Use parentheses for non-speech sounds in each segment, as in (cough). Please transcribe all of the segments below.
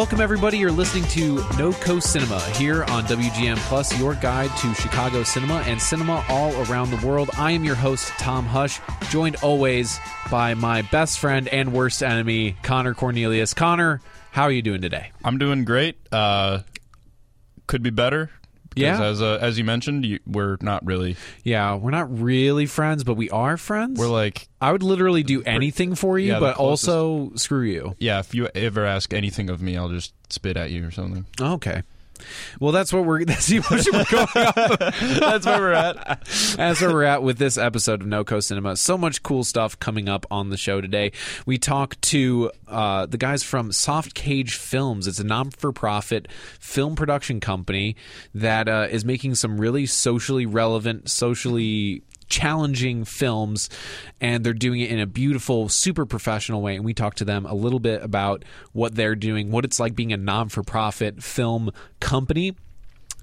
Welcome, everybody. You're listening to No Coast Cinema here on WGN Plus, your guide to Chicago cinema and cinema all around the world. I am your host, Tom Hush, joined always by my best friend and worst enemy, Connor Cornelius. Connor, how are you doing today? I'm doing great. Uh, could be better. Because Yeah? As uh, as you mentioned, you, we're not really. Yeah, we're not really friends, but we are friends. We're like, I would literally do anything for you, Yeah, but also screw you. yeah. If you ever ask anything of me, I'll just spit at you or something. Okay. Well, that's what we're. (laughs) That's the emotion we're going off. That's where we're at. That's where we're at with this episode of No Coast Cinema. So much cool stuff coming up on the show today. We talk to uh, the guys from Soft Cage Films. It's a non-for-profit film production company that uh, is making some really socially relevant, socially challenging films and they're doing it in a beautiful super professional way and we talked to them a little bit about what they're doing what it's like being a non-for-profit film company.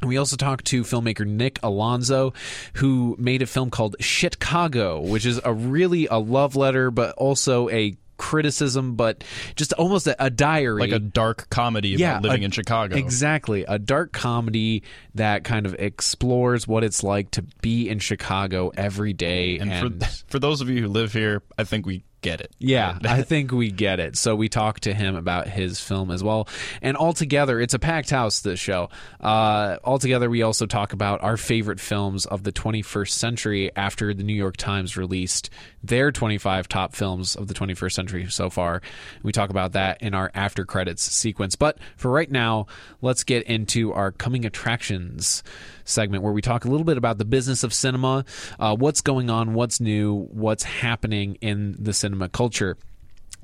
And we also talked to filmmaker Nick Alonso, who made a film called Chicago, which is a really a love letter, but also a criticism, but just almost a, a diary. Like a dark comedy about Yeah, living a- in Chicago. Exactly. A dark comedy that kind of explores what it's like to be in Chicago every day. And, And, for (laughs) for those of you who live here, I think we get it. yeah, I (laughs) think we get it. So we talked to him about his film as well. And altogether, it's a packed house, this show. Uh, altogether, we also talk about our favorite films of the 21st century after the New York Times released their 25 top films of the 21st century so far. We talk about that in our after credits sequence. But for right now, let's get into our coming attractions segment where we talk a little bit about the business of cinema, uh, what's going on, what's new, what's happening in the cinema culture.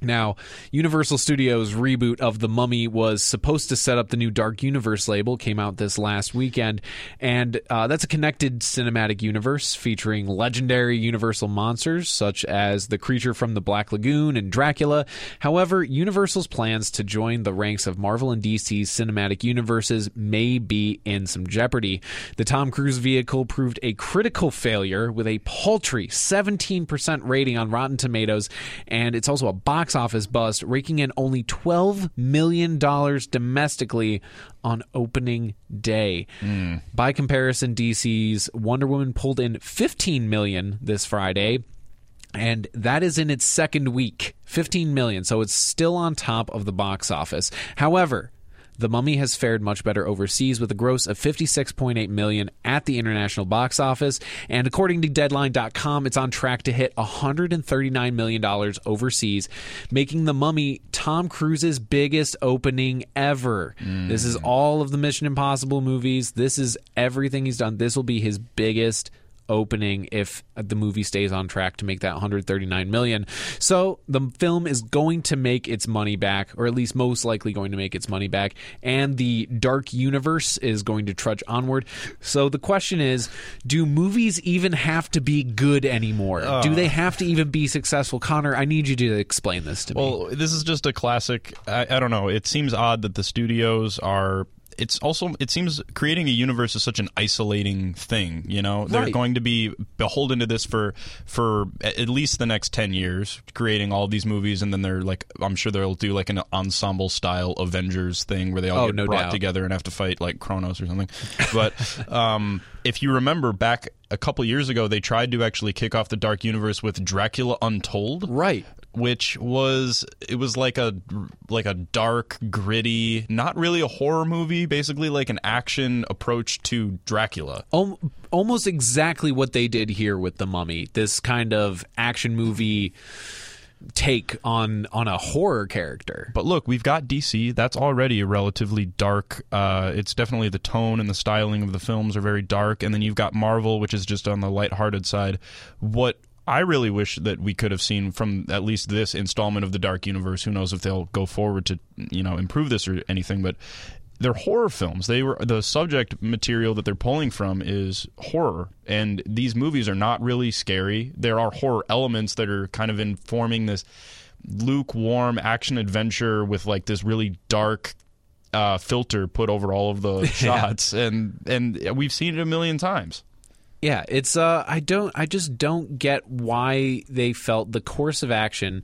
Now, Universal Studios' reboot of The Mummy was supposed to set up the new Dark Universe label, came out this last weekend, and uh, that's a connected cinematic universe featuring legendary Universal monsters such as the creature from the Black Lagoon and Dracula. However, Universal's plans to join the ranks of Marvel and DC's cinematic universes may be in some jeopardy. The Tom Cruise vehicle proved a critical failure with a paltry 17% rating on Rotten Tomatoes, and it's also a box office bust, raking in only $12 million domestically on opening day. Hmm. By comparison, DC's Wonder Woman pulled in 15 million this Friday and that is in its second week. 15 million so it's still on top of the box office. However the Mummy has fared much better overseas with a gross of 56.8 million at the international box office and according to deadline.com it's on track to hit 139 million dollars overseas making the Mummy Tom Cruise's biggest opening ever. This is mm. all of the Mission Impossible movies. This is everything he's done. This will be his biggest opening if the movie stays on track to make that 139 million. So the film is going to make its money back or at least most likely going to make its money back and the dark universe is going to trudge onward. So the question is, do movies even have to be good anymore? Do they ah. have to even be successful? Connor, I need you to explain this to me. Well, this is just a classic. I, I don't know. It seems odd that the studios are. It's also. It seems creating a universe is such an isolating thing. You know, they're going to be beholden to this for for at least the next ten years, creating all these movies, and then they're like, I'm sure they'll do like an ensemble style Avengers thing where they all Oh, get no brought doubt. together and have to fight like Kronos or something. But (laughs) um, if you remember back a couple years ago, they tried to actually kick off the Dark Universe with Dracula Untold right. Which was it was like a like a dark gritty not really a horror movie basically like an action approach to dracula. Al- almost exactly what they did here with the mummy this kind of action movie take on on a horror character. But look we've got dc that's already a relatively dark uh, it's definitely the tone and the styling of the films are very dark. And then you've got marvel which is just on the lighthearted side. What I really wish that we could have seen from at least this installment of the Dark Universe. Who knows if they'll go forward to you know improve this or anything, but they're horror films. They were the subject material that they're pulling from is horror, and these movies are not really scary. There are horror elements that are kind of informing this lukewarm action adventure with like this really dark uh, filter put over all of the (laughs) shots, and and we've seen it a million times. Yeah, it's uh I don't I just don't get why they felt the course of action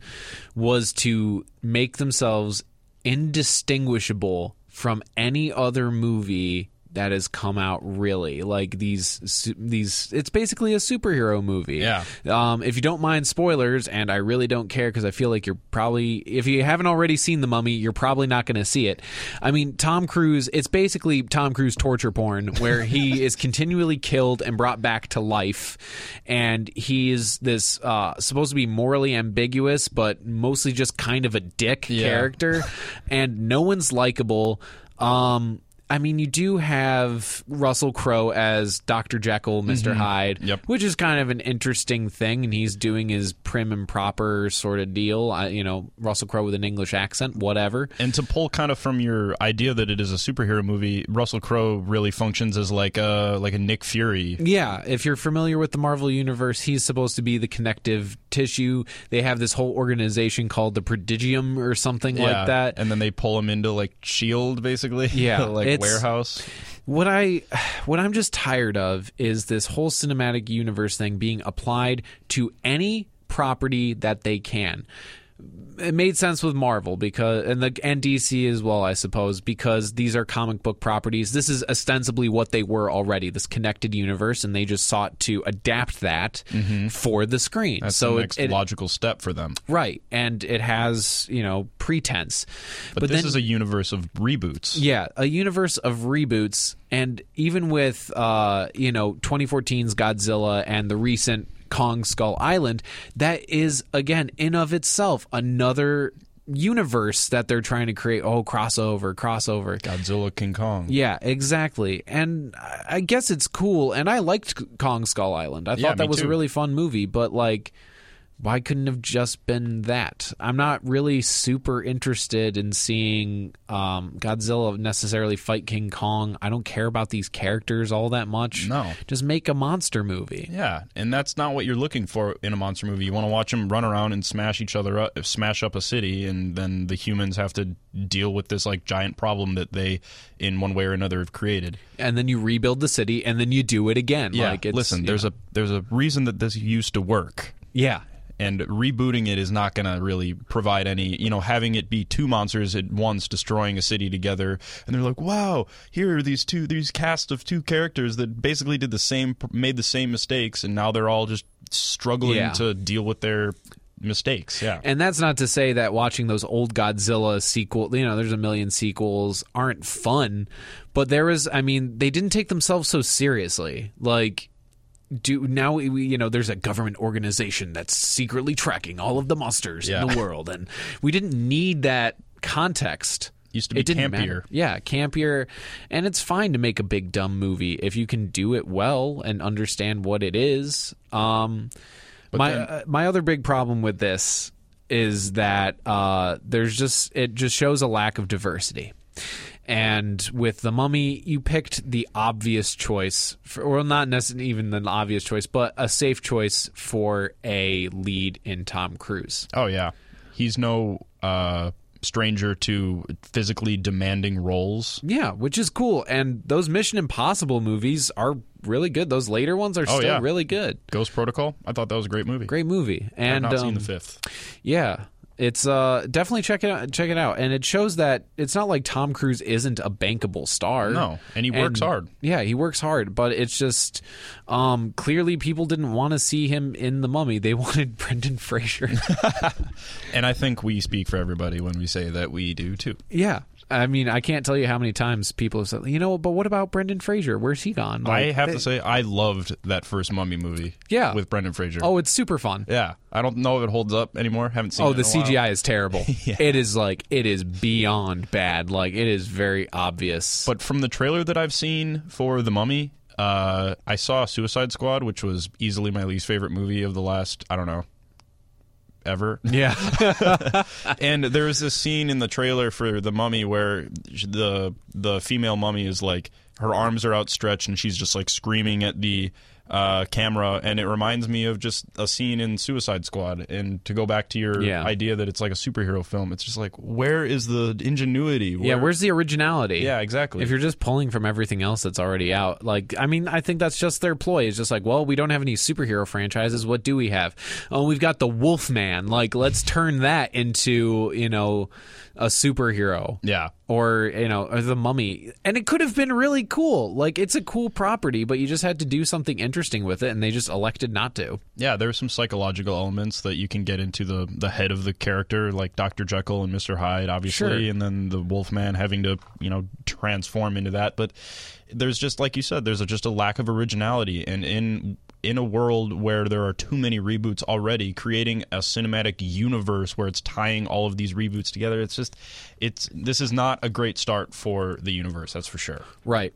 was to make themselves indistinguishable from any other movie that has come out really like these these it's basically a superhero movie Yeah. um, if you don't mind spoilers and i really don't care because i feel like you're probably if you haven't already seen the mummy you're probably not going to see it i mean tom cruise it's basically tom cruise torture porn where he (laughs) is continually killed and brought back to life and he is this uh, supposed to be morally ambiguous but mostly just kind of a dick Yeah. character and no one's likable um I mean, you do have Russell Crowe as Dr. Jekyll, mister mm-hmm. Hyde, Yep. which is kind of an interesting thing, and he's doing his prim and proper sort of deal. I, you know, Russell Crowe with an English accent, whatever. And to pull kind of from your idea that it is a superhero movie, Russell Crowe really functions as like a like a Nick Fury. Yeah, if you're familiar with the Marvel Universe, he's supposed to be the connective tissue. They have this whole organization called the Prodigium or something like that. And then they pull him into like Shield, basically. (laughs) Yeah, like it's- warehouse. what I (sighs) what I'm just tired of is this whole cinematic universe thing being applied to any property that they can. It made sense with Marvel because and the and DC as well, I suppose, because these are comic book properties. This is ostensibly what they were already, this connected universe, and they just sought to adapt that for the screen. Mm-hmm. That's so the it- next it, logical step for them. right, and it has you know pretense, But, this then, is a universe of reboots. yeah, a universe of reboots, and even with uh, you know 2014's Godzilla and the recent Kong Skull Island, that is again in of itself another universe that they're trying to create. Oh, crossover, crossover. Godzilla, King Kong. Yeah, exactly. And I guess it's cool. And I liked Kong Skull Island. I Yeah, thought that was a really fun movie, but like why couldn't it have just been that? I'm not really super interested in seeing um, Godzilla necessarily fight King Kong. I don't care about these characters all that much. No. Just make a monster movie. Yeah, and that's not what you're looking for in a monster movie. You want to watch them run around and smash each other up, smash up a city, and then the humans have to deal with this like giant problem that they, in one way or another, have created. And then you rebuild the city and then you do it again. Yeah, like it's, listen, there's know. a there's a reason that this used to work. Yeah. And rebooting it is not going to really provide any you know having it be two monsters at once destroying a city together and they're like wow here are these two these cast of two characters that basically did the same made the same mistakes and now they're all just struggling Yeah. to deal with their mistakes yeah And that's not to say that watching those old Godzilla sequel, you know, there's a million sequels aren't fun, but there is I mean, they didn't take themselves so seriously. Like do now we, you know there's a government organization that's secretly tracking all of the monsters Yeah. in the world and we didn't need that context Used to be it didn't campier. matter. Yeah, campier, and it's fine to make a big dumb movie if you can do it well and understand what it is. Um, my then- uh, my other big problem with this is that uh, there's just it just shows a lack of diversity. And with the mummy, you picked the obvious choice, for, or not necessarily even the obvious choice, but a safe choice for a lead in Tom Cruise. oh yeah he's no uh stranger to physically demanding roles Yeah, which is cool. And those Mission Impossible movies are really good. Those later ones are still yeah. really good. ghost protocol i thought that was a great movie Great movie. i've And not seen um, the fifth yeah, it's uh definitely check it out. Check it out. And it shows that it's not like Tom Cruise isn't a bankable star. no and he works hard Yeah, he works hard, but it's just um clearly people didn't want to see him in The Mummy. They (laughs) wanted Brendan Fraser. (laughs) and i think we speak for everybody when we say that we do too yeah. I mean, I can't tell you how many times people have said, you know, but what about Brendan Fraser? Where's he gone? I have they- to say, I loved that first Mummy movie. Yeah. with Brendan Fraser. Oh, it's super fun. yeah. I don't know if it holds up anymore. Haven't seen. Oh, it the in a while. CGI is terrible. (laughs) It is like it is beyond bad. Like it is very obvious. But from the trailer that I've seen for the Mummy, uh, I saw Suicide Squad, which was easily my least favorite movie of the last I don't know ever. yeah, (laughs) and there was this scene in the trailer for the Mummy where the the female mummy is like her arms are outstretched and she's just like screaming at the uh, camera, and it reminds me of just a scene in Suicide Squad. And to go back to your Yeah. idea that it's like a superhero film, it's just like where is the ingenuity? yeah, where's the originality? yeah, exactly. If you're just pulling from everything else that's already out, like I mean, I think that's just their ploy. It's just like, well, we don't have any superhero franchises. What do we have? Oh, we've got the Wolfman. Like, let's turn that into you know a superhero. yeah, Or you know, or the Mummy, and it could have been really cool. Like it's a cool property, but you just had to do something interesting with it, and they just elected not to. yeah, there's some psychological elements that you can get into the the head of the character, like Doctor Jekyll and Mister Hyde, obviously, Sure. and then the Wolfman having to you know transform into that. But there's just like you said, there's a, just a lack of originality, and in in a world where there are too many reboots already, creating a cinematic universe where it's tying all of these reboots together, it's just it's this is not a great start for the universe. That's for sure. Right.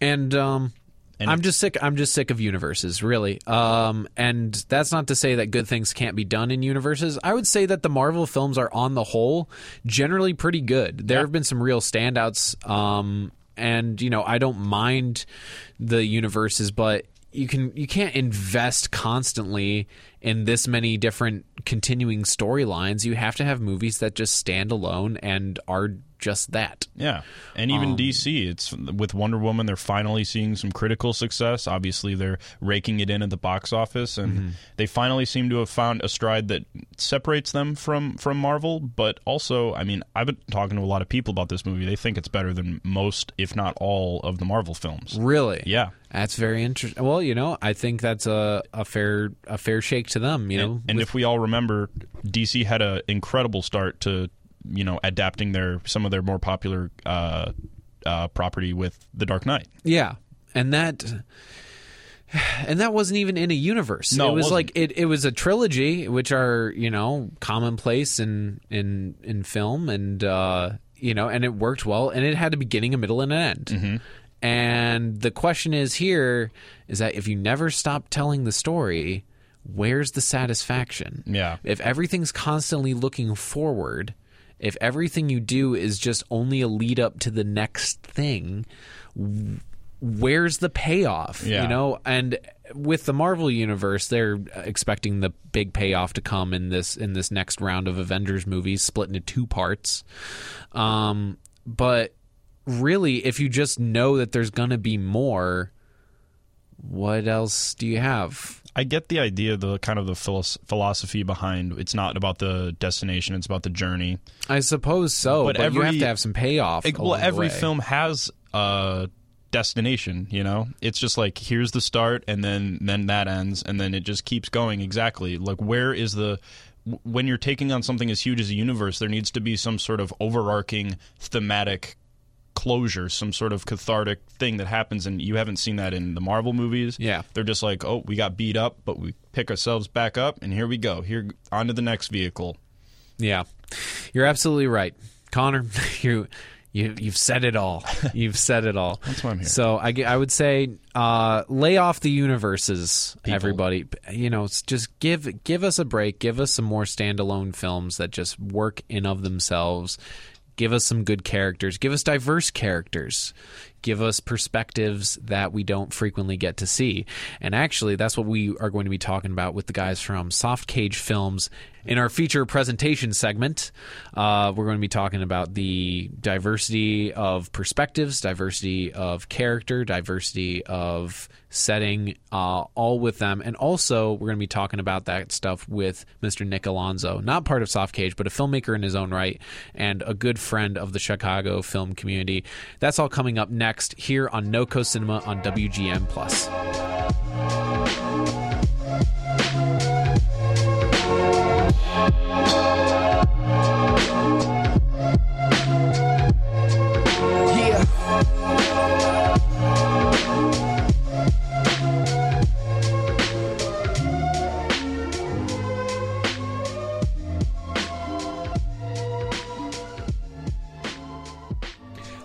And um And I'm just sick I'm just sick of universes, really. Um and that's not to say that good things can't be done in universes. I would say that the Marvel films are on the whole generally pretty good. There Yeah. have been some real standouts um and you know, I don't mind the universes, but you can you can't invest constantly in this many different continuing storylines. You have to have movies that just stand alone and are just that. Yeah, and even Um, DC, it's with Wonder Woman. They're finally seeing some critical success. Obviously, they're raking it in at the box office, and Mm-hmm. they finally seem to have found a stride that separates them from from Marvel. But also, I mean, I've been talking to a lot of people about this movie. They think it's better than most, if not all, of the Marvel films. Really? Yeah, That's very interesting. Well, you know, I think that's a, a fair a fair shake to them. You know, and, and with- if we all remember, DC had an incredible start to you know adapting their some of their more popular uh, uh, property with The Dark Knight. yeah, and that and that wasn't even in a universe. No, it it was wasn't. like it, it was a trilogy, which are you know commonplace in in in film, and uh, you know, and it worked well, and it had a beginning, a middle, and an end. Mm-hmm. And the question is here is that if you never stop telling the story, where's the satisfaction? Yeah. If everything's constantly looking forward, if everything you do is just only a lead up to the next thing, where's the payoff? Yeah. You know, and with the Marvel universe, they're expecting the big payoff to come in this in this next round of Avengers movies, split into two parts. Um, but really, if you just know that there's going to be more, what else do you have? I get the idea, the kind of the philosophy behind it's not about the destination; it's about the journey. I suppose so, But but, you have to have some payoff. Like, well, every film has a destination. You know, it's just like here's the start, and then then that ends, and then it just keeps going. Exactly. Like, where is the when you're taking on something as huge as a universe, there needs to be some sort of overarching thematic closure, some sort of cathartic thing that happens, and you haven't seen that in the Marvel movies. Yeah. they're just like, oh, we got beat up, but we pick ourselves back up, and here we go. Here on to the next vehicle. Yeah, you're absolutely right, Connor. (laughs) You you you've said it all. (laughs) You've said it all. That's why I'm here. So I, I would say uh, lay off the universes, People. everybody. You know, just give give us a break. Give us some more standalone films that just work in of themselves. Give us some good characters. Give us diverse characters. Give us perspectives that we don't frequently get to see. And actually, that's what we are going to be talking about with the guys from Soft Cage Films in our feature presentation segment. Uh, we're going to be talking about the diversity of perspectives, diversity of character, diversity of setting, uh, all with them. And also, we're going to be talking about that stuff with Mr. Nick Alonso, not part of Soft Cage, but a filmmaker in his own right and a good friend of the Chicago film community. That's all coming up next here on NoCo Cinema on WGN Plus.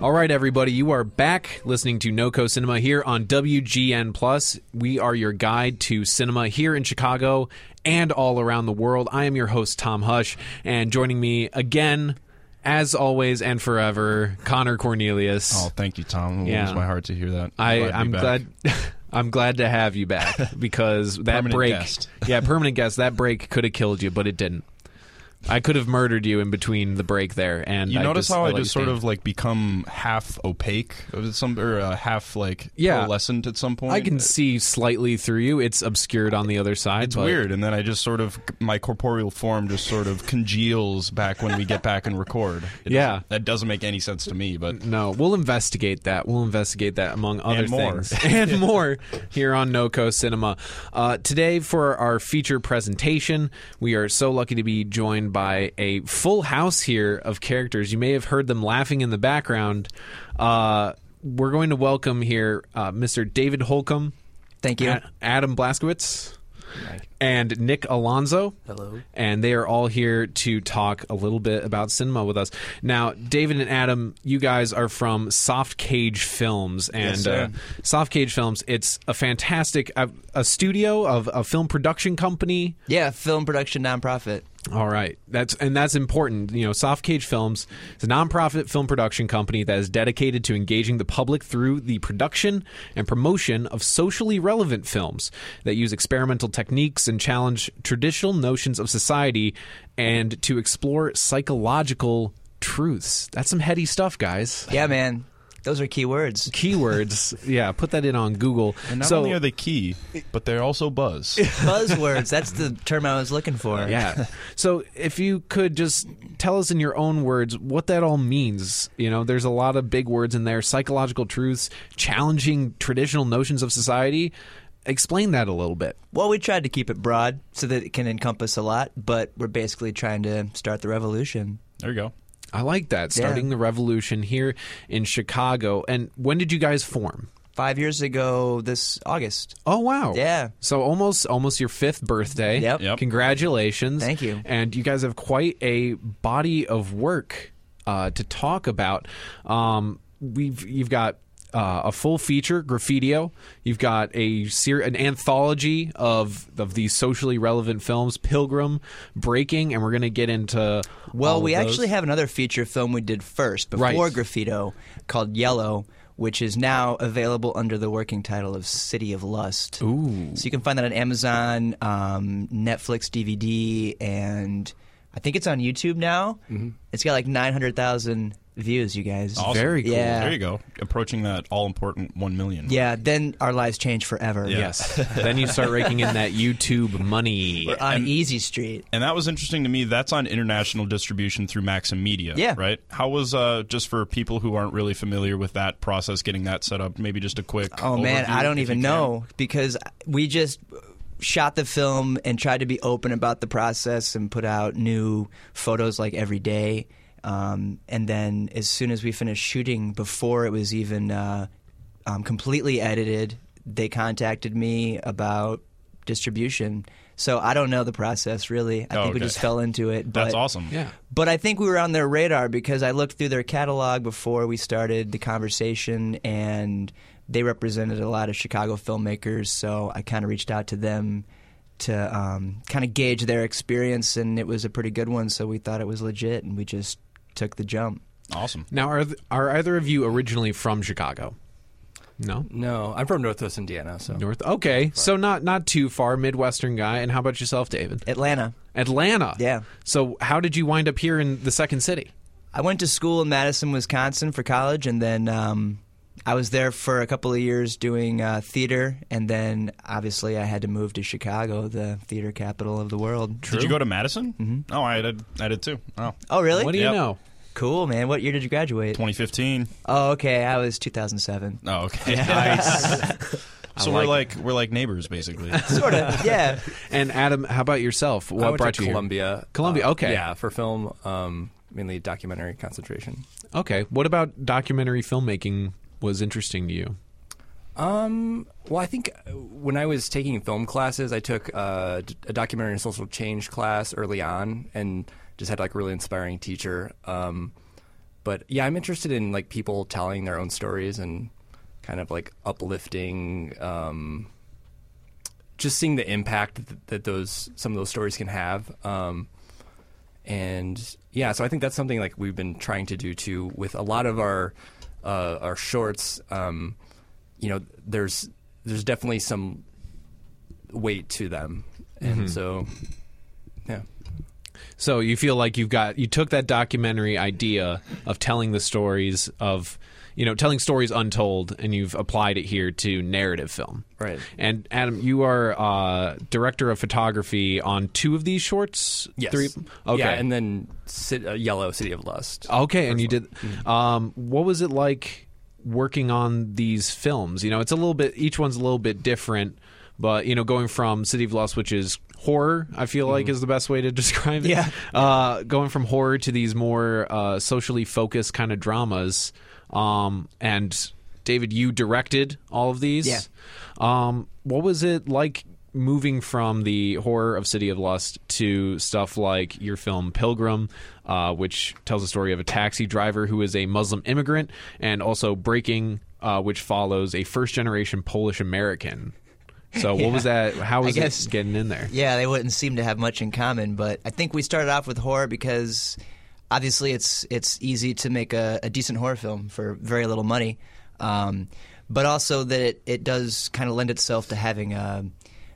All right, everybody, you are back listening to NoCo Cinema here on WGN Plus. We are your guide to cinema here in Chicago and all around the world. I am your host Tom Hush, and joining me again, as always and forever, Connor Cornelius. Oh, thank you, Tom. It Yeah. warms my heart to hear that. I, glad I'm glad. (laughs) I'm glad to have you back (laughs) because that break, guest. yeah, permanent guest. That break could have killed you, but it didn't. I could have murdered you in between the break there, and You I notice just, how I you just sort stand. of like become half opaque, or some or uh, half like Yeah. pearlescent at some point. I can see slightly through you. It's obscured on the other side. It's but weird, and then I just sort of my corporeal form just sort of congeals back when we get back and record. It Yeah. doesn't- that doesn't make any sense to me. But No, we'll investigate that. We'll investigate that among other And more. things (laughs) and more here on NoCo Cinema. Uh, today, for our feature presentation, we are so lucky to be joined by a full house here of characters. You may have heard them laughing in the background. Uh, we're going to welcome here uh, Mr. David Holcomb, Thank you. A- Adam Blaskowitz, and Nick Alonso. Hello. And they are all here to talk a little bit about cinema with us. Now, David and Adam, you guys are from Soft Cage Films, and sir. uh, Soft Cage Films. It's a fantastic a, a studio of a film production company. Yeah, film production nonprofit. All right, that's and that's important. You know, Soft Cage Films is a nonprofit film production company that is dedicated to engaging the public through the production and promotion of socially relevant films that use experimental techniques and challenge traditional notions of society, and to explore psychological truths. That's some heady stuff, guys. Yeah, man. Those are keywords. Keywords, (laughs) yeah. Put that in on Google. and not so, only are they key, but they're also buzz. (laughs) Buzzwords. That's the term I was looking for. Yeah. So if you could just tell us in your own words what that all means. You know, there's a lot of big words in there psychological truths, challenging traditional notions of society. Explain that a little bit. Well, we tried to keep it broad so that it can encompass a lot, but we're basically trying to start the revolution. There you go. I like that. Starting the revolution here in Chicago. And when did you guys form? Five years ago this August. Oh wow. Yeah. So almost almost your fifth birthday. Yep. Yep. Congratulations. Thank you. And you guys have quite a body of work uh, to talk about. Um, we've you've got uh, a full feature Graffito. You've got a ser- an anthology of of these socially relevant films, Pilgrim, Breaking, and we're going to get into. Well, we actually have another feature film we did first before Right. Graffito called Yellow, which is now available under the working title of City of Lust. Ooh. So you can find that on Amazon, um, Netflix DVD, and I think it's on YouTube now. It's got like 900,000 views, you guys. Awesome. Very cool. Yeah. There you go. Approaching that all important one million. Yeah, then our lives change forever. Yeah. Yes. then you start raking in that YouTube money. On Easy Street. And that was interesting to me. That's on international distribution through Maxim Media. Yeah. Right? How was, uh, just for people who aren't really familiar with that process, getting that set up, maybe just a quick. Oh man, I don't even know because we just shot the film and tried to be open about the process and put out new photos like every day. Um, and then as soon as we finished shooting, before it was even uh, um, completely edited, they contacted me about distribution. So I don't know the process really. I Oh, think we just fell into it. But That's awesome. Yeah. but I think we were on their radar because I looked through their catalog before we started the conversation, and they represented a lot of Chicago filmmakers. So I kind of reached out to them to um, kind of gauge their experience, and it was a pretty good one. So we thought it was legit, and we just took the jump. Awesome. Now, are th- are either of you originally from Chicago? No. No, I'm from Northwest Indiana, so North. Okay, so not not too far, Midwestern guy. And how about yourself, David? Atlanta. Atlanta. Yeah. So how did you wind up here in the second city? I went to school in Madison, Wisconsin for college, and then um, I was there for a couple of years doing uh, theater, and then obviously I had to move to Chicago, the theater capital of the world. Did you go to Madison? Mm-hmm. Oh, I did. I did too. Oh, Oh, really? What do you know? Cool, man. What year did you graduate? 2015. Oh, okay. I was 2007. Oh, okay. (laughs) Nice. so we're like we're like neighbors basically. (laughs) sort of, yeah. (laughs) and Adam, how about yourself? What I went brought to you here? Columbia. Columbia, uh, okay. Yeah, for film, um, mainly documentary concentration. Okay. What about documentary filmmaking was interesting to you? Um, well, I think uh, when I was taking film classes, I took uh, a documentary and social change class early on, and just had like a really inspiring teacher. Um, but yeah, I'm interested in like people telling their own stories and kind of like uplifting. Um, just seeing the impact that, that those some of those stories can have. Um, and yeah, so I think that's something like we've been trying to do too with a lot of our uh, our shorts. Um, you know, there's there's definitely some weight to them, and so yeah. So you feel like you've got you took that documentary idea of telling the stories of you know telling stories untold and you've applied it here to narrative film. Right. And Adam, you are uh, director of photography on two of these shorts. Yes. Three. Okay. Yeah, and then uh, Yellow City of Lust. Okay, and you did. Mm-hmm. Um, what was it like working on these films? You know, it's a little bit. Each one's a little bit different, but you know, going from City of Lust, which is horror, I feel like Mm-hmm. is the best way to (laughs) describe it. Yeah. Uh, going from horror to these more uh, socially focused kind of dramas, um, and David, you directed all of these. Yeah. Um, what was it like? Moving from the horror of City of Lust to stuff like your film Pilgrim, uh, which tells the story of a taxi driver who is a Muslim immigrant, and also Breaking, uh, which follows a first generation Polish American. So, what was (laughs) that? How was guess- it getting in there? Yeah, they wouldn't seem to have much in common, but I think we started off with horror because obviously it's it's easy to make a, a decent horror film for very little money, um, but also that it, it does kind of lend itself to having a,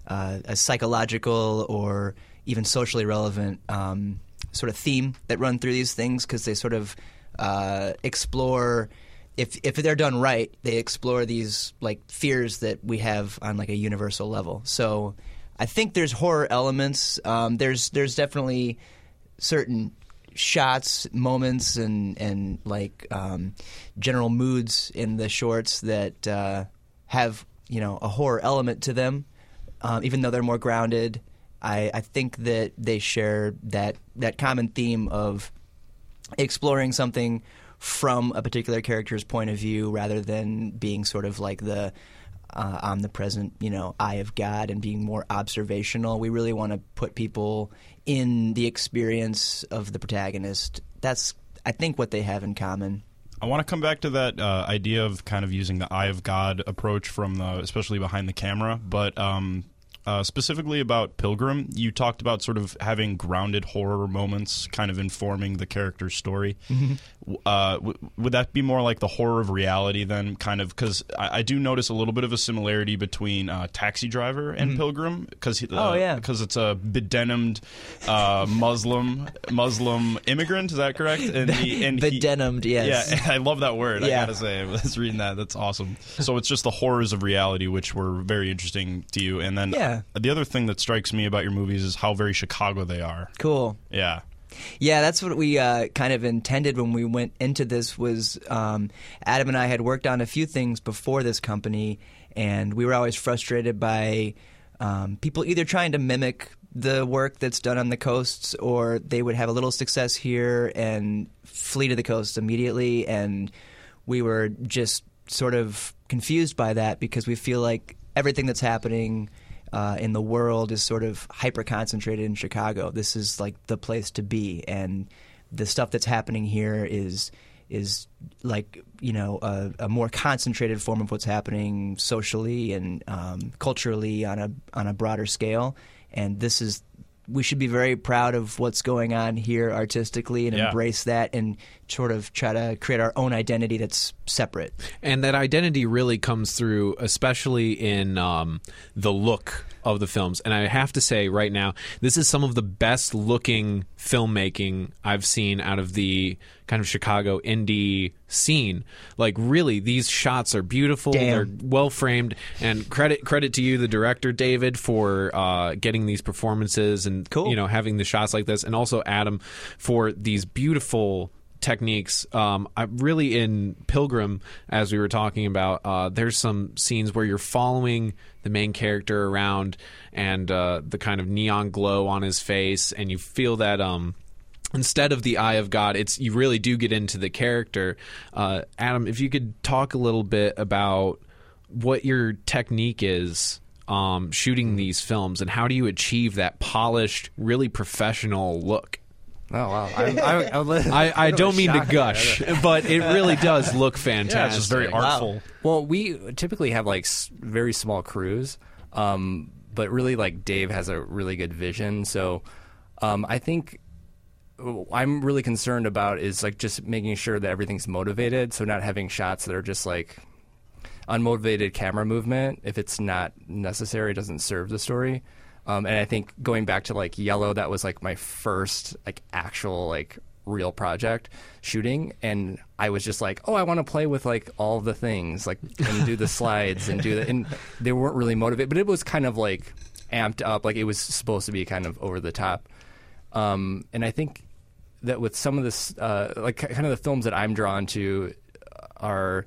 a, a psychological or even socially relevant um, sort of theme that run through these things because they sort of uh, explore if if they're done right, they explore these like fears that we have on like a universal level. So I think there's horror elements. Um, there's there's definitely certain shots, moments, and and like um, general moods in the shorts that uh, have you know a horror element to them, um, even though they're more grounded. I, I think that they share that that common theme of exploring something from a particular character's point of view rather than being sort of like the uh, omnipresent, you know, eye of God and being more observational. We really want to put people in the experience of the protagonist. That's, I think, what they have in common. I want to come back to that uh, idea of kind of using the eye of God approach from the, especially behind the camera, but um, uh, specifically about Pilgrim, you talked about sort of having grounded horror moments, kind of informing the character's story. W- Uh, w- would that be more like the horror of reality then? Kind of because I, I do notice a little bit of a similarity between uh, Taxi Driver and Pilgrim because uh, Oh, yeah. because it's a bedenimed uh, Muslim Muslim immigrant. Is that correct? And, he, (laughs) and he- yes. yeah, (laughs) I love that word. yeah. I gotta say, I was reading that. That's awesome. So it's just the horrors of reality, which were very interesting to you. And then Yeah. the other thing that strikes me about your movies is how very Chicago they are. Cool. Yeah. Yeah, that's what we uh, kind of intended when we went into this. Was um, Adam and I had worked on a few things before this company, and we were always frustrated by um, people either trying to mimic the work that's done on the coasts, or they would have a little success here and flee to the coast immediately. And we were just sort of confused by that because we feel like everything that's happening uh, in the world is sort of hyper concentrated in Chicago. This is like the place to be, and the stuff that's happening here is is like you know a, a more concentrated form of what's happening socially and um, culturally on a on a broader scale. And this is we should be very proud of what's going on here artistically and Yeah. embrace that and sort of try to create our own identity that's separate. And that identity really comes through, especially in um, the look of the films. And I have to say, right now, this is some of the best looking filmmaking I've seen out of the kind of Chicago indie scene. Like, really, these shots are beautiful. Damn. They're well framed. And credit credit to you, the director David, for uh, getting these performances and Cool. you know having the shots like this, and also Adam for these beautiful techniques. Um, I really in Pilgrim, as we were talking about, uh, there's some scenes where you're following the main character around and uh, the kind of neon glow on his face, and you feel that. Um, Instead of the eye of God, it's you really do get into the character. Uh, Adam, if you could talk a little bit about what your technique is um, shooting these films, and how do you achieve that polished, really professional look? Oh wow! I, I, I, (laughs) was- I, I don't mean to shocked. gush, but it really does look fantastic. Yeah, it's just very artful. Well, we typically have like s- very small crews, um, but really like Dave has a really good vision. So um, I think I'm really concerned about is like just making sure that everything's motivated. So not having shots that are just like unmotivated camera movement if it's not necessary, it doesn't serve the story. Um, and I think going back to like Yellow, that was like my first like actual like real project shooting and I was just like, oh, I want to play with like all the things, like and do the (laughs) slides and do that. And they weren't really motivated, but it was kind of like amped up, like it was supposed to be kind of over the top. Um, and I think that with some of this, uh, like kind of the films that I'm drawn to, are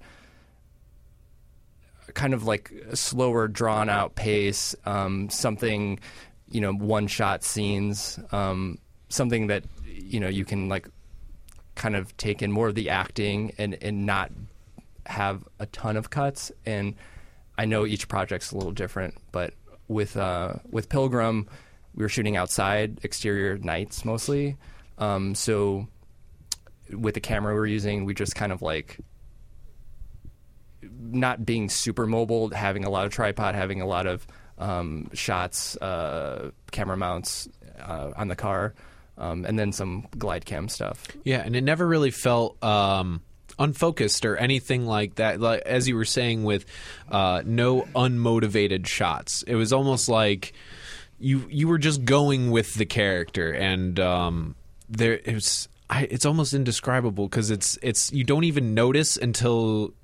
kind of like a slower, drawn out pace, um, something, you know, one shot scenes, um, something that you know you can like kind of take in more of the acting and and not have a ton of cuts. And I know each project's a little different, but with uh, with Pilgrim, we were shooting outside, exterior nights mostly. Um, so with the camera we were using, we just kind of like not being super mobile, having a lot of tripod, having a lot of um, shots, uh, camera mounts uh, on the car, um, and then some glide cam stuff. Yeah, and it never really felt um, unfocused or anything like that. Like as you were saying, with uh, no unmotivated shots, it was almost like you you were just going with the character, and um, there it was. I, it's almost indescribable because it's it's you don't even notice until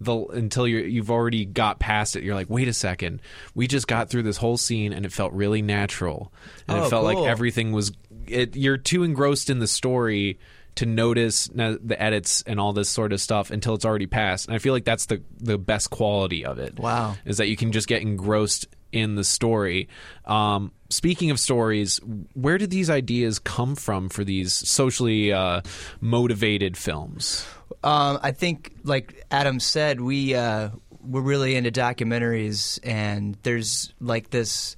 the until you you've already got past it. You're like, wait a second, we just got through this whole scene and it felt really natural, and Oh, it felt cool. like everything was. It, you're too engrossed in the story to notice the edits and all this sort of stuff until it's already passed. And I feel like that's the the best quality of it. Wow. is that you can just get engrossed in the story. Um, speaking of stories, where did these ideas come from for these socially uh, motivated films? Um, I think, like Adam said, we uh, we're really into documentaries, and there's like this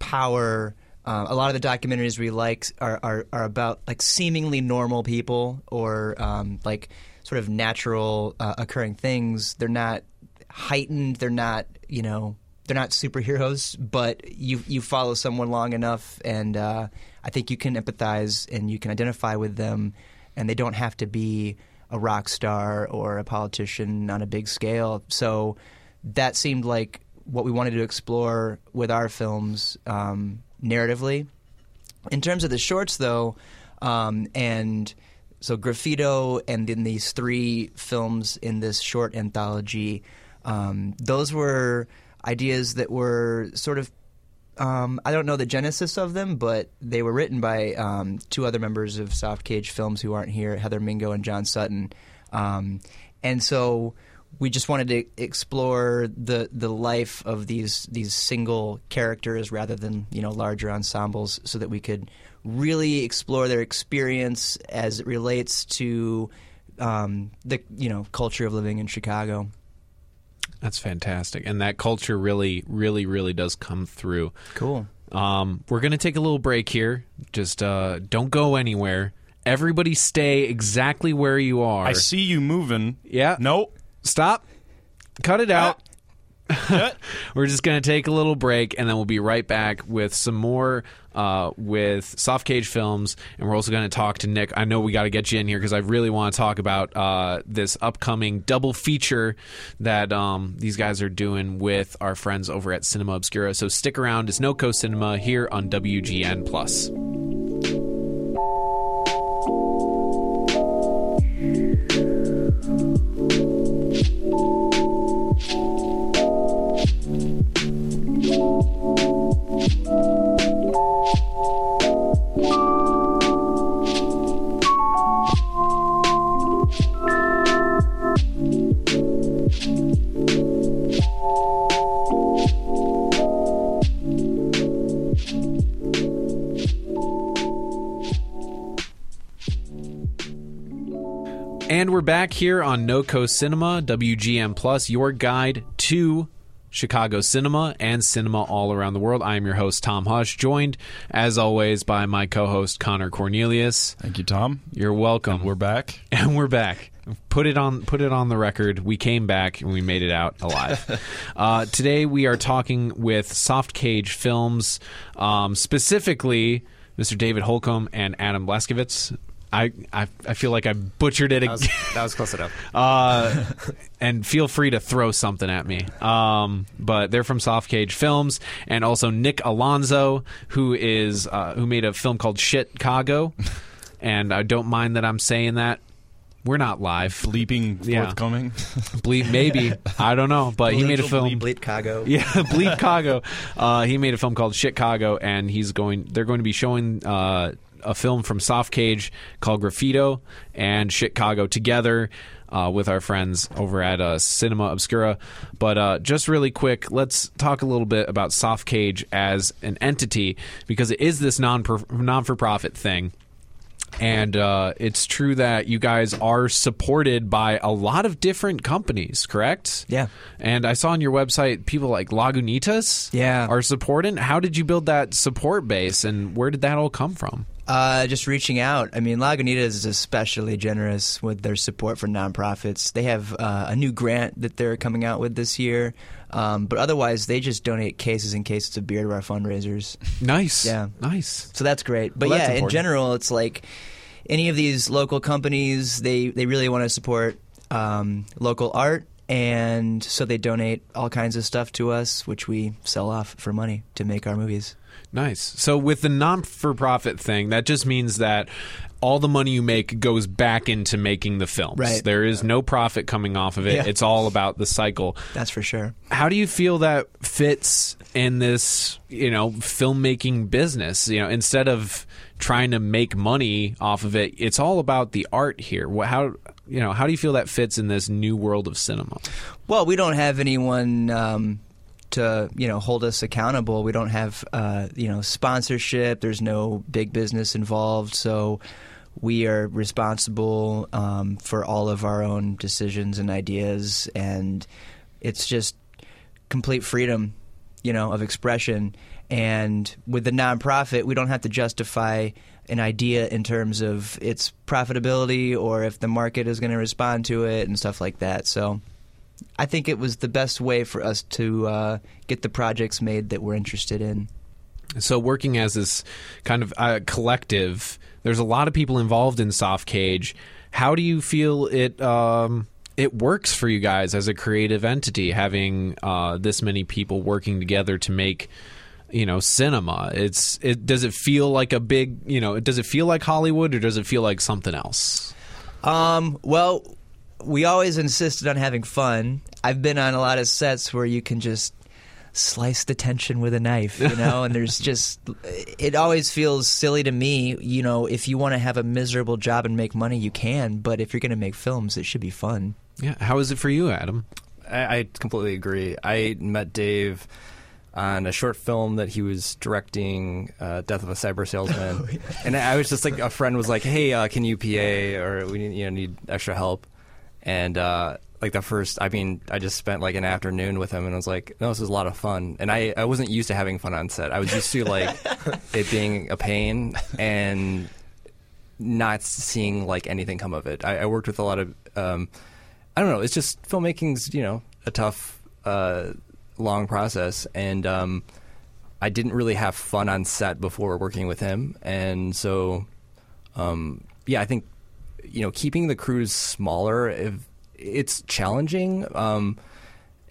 power. Uh, a lot of the documentaries we like are, are are about like seemingly normal people or um, like sort of natural uh, occurring things. They're not heightened. They're not you know they're not superheroes, but you you follow someone long enough, and uh, I think you can empathize and you can identify with them, and they don't have to be a rock star or a politician on a big scale. So that seemed like what we wanted to explore with our films um, narratively. In terms of the shorts, though, um, and so Graffito and then these three films in this short anthology, um, those were ideas that were sort of um, I don't know the genesis of them, but they were written by um, two other members of Soft Cage Films who aren't here, Heather Mingo and John Sutton. Um, and so we just wanted to explore the the life of these these single characters rather than you know larger ensembles, so that we could really explore their experience as it relates to um, the you know culture of living in Chicago. That's fantastic, and that culture really, really, really does come through. Cool. Um, we're gonna take a little break here. Just uh, don't go anywhere. Everybody, stay exactly where you are. I see you moving. Yeah. Nope. Stop. Cut it out. (laughs) We're just going to take a little break and then we'll be right back with some more uh, with Soft Cage Films. And we're also going to talk to Nick. I know we got to get you in here because I really want to talk about uh, this upcoming double feature that um, these guys are doing with our friends over at Cinema Obscura. So stick around. It's NoCo Cinema here on WGN Plus. Here on NoCo Cinema, WGN Plus, your guide to Chicago cinema and cinema all around the world. I am your host, Tom Hush, joined, as always, by my co host, Connor Cornelius. Thank you, Tom. You're welcome. We're back. (laughs) and we're back. Put it on. Put it on the record. We came back and we made it out alive. (laughs) uh, today we are talking with Soft Cage Films, um, specifically Mr. David Holcomb and Adam Blaskowitz. I, I I feel like I butchered it That was, again. that was close enough. (laughs) uh, and feel free to throw something at me. Um, but they're from Soft Cage Films, and also Nick Alonso, who is uh, who made a film called Chicago, and I don't mind that I'm saying that. We're not live. Bleeping Yeah. forthcoming. Bleep, maybe I don't know, but he made a film. Bleep Chicago. (laughs) Yeah, Bleep Chicago. Uh, he made a film called Chicago, and he's going. They're going to be showing uh, a film from Soft Cage called Graffito and Chicago together. Uh, with our friends over at uh, Cinema Obscura. But uh, just really quick, let's talk a little bit about Soft Cage as an entity because it is this non non for profit thing. And uh, it's true that you guys are supported by a lot of different companies, correct? Yeah. And I saw on your website people like Lagunitas Yeah. are supporting. How did you build that support base and where did that all come from? Uh, just reaching out. I mean, Lagunitas is especially generous with their support for nonprofits. They have uh, a new grant that they're coming out with this year, um, but otherwise, they just donate cases and cases of beer to our fundraisers. Nice. Yeah. Nice. So that's great. But Well, that's yeah, in general, it's like any of these local companies, they, they really want to support um, local art. And so they donate all kinds of stuff to us, which we sell off for money to make our movies. Nice. So with the non for profit thing, that just means that all the money you make goes back into making the films. Right. There is no profit coming off of it. Yeah. It's all about the cycle. That's for sure. How do you feel that fits in this, you know, filmmaking business? You know, instead of trying to make money off of it, it's all about the art here. How you know, how do you feel that fits in this new world of cinema? Well, we don't have anyone um, to you know hold us accountable. We don't have uh, you know sponsorship. There's no big business involved, so we are responsible um, for all of our own decisions and ideas, and it's just complete freedom, you know, of expression. And with the nonprofit, we don't have to justify an idea in terms of its profitability or if the market is going to respond to it and stuff like that. So I think it was the best way for us to uh, get the projects made that we're interested in. So working as this kind of uh, collective, there's a lot of people involved in Soft Cage. How do you feel it um, it works for you guys as a creative entity, having uh, this many people working together to make you know cinema? It's it does it feel like a big you know does it feel like Hollywood or does it feel like something else? Um, well, we always insisted on having fun. I've been on a lot of sets where you can just slice the tension with a knife, you know, and there's (laughs) just it always feels silly to me, you know, if you want to have a miserable job and make money, you can, but if you're going to make films, it should be fun. Yeah, how is it for you, Adam? I, I completely agree. I met Dave on a short film that he was directing, uh, "Death of a Cyber Salesman," (laughs) and I was just like, a friend was like, "Hey, uh, can you PA or we need, you know need extra help?" And uh, like the first, I mean, I just spent like an afternoon with him, and I was like, "No, this is a lot of fun." And I I wasn't used to having fun on set. I was used to like (laughs) it being a pain and not seeing like anything come of it. I, I worked with a lot of um, I don't know. It's just filmmaking's you know a tough, uh, long process, and um, I didn't really have fun on set before working with him, and so um, yeah, I think you know keeping the crews smaller, if, it's challenging, um,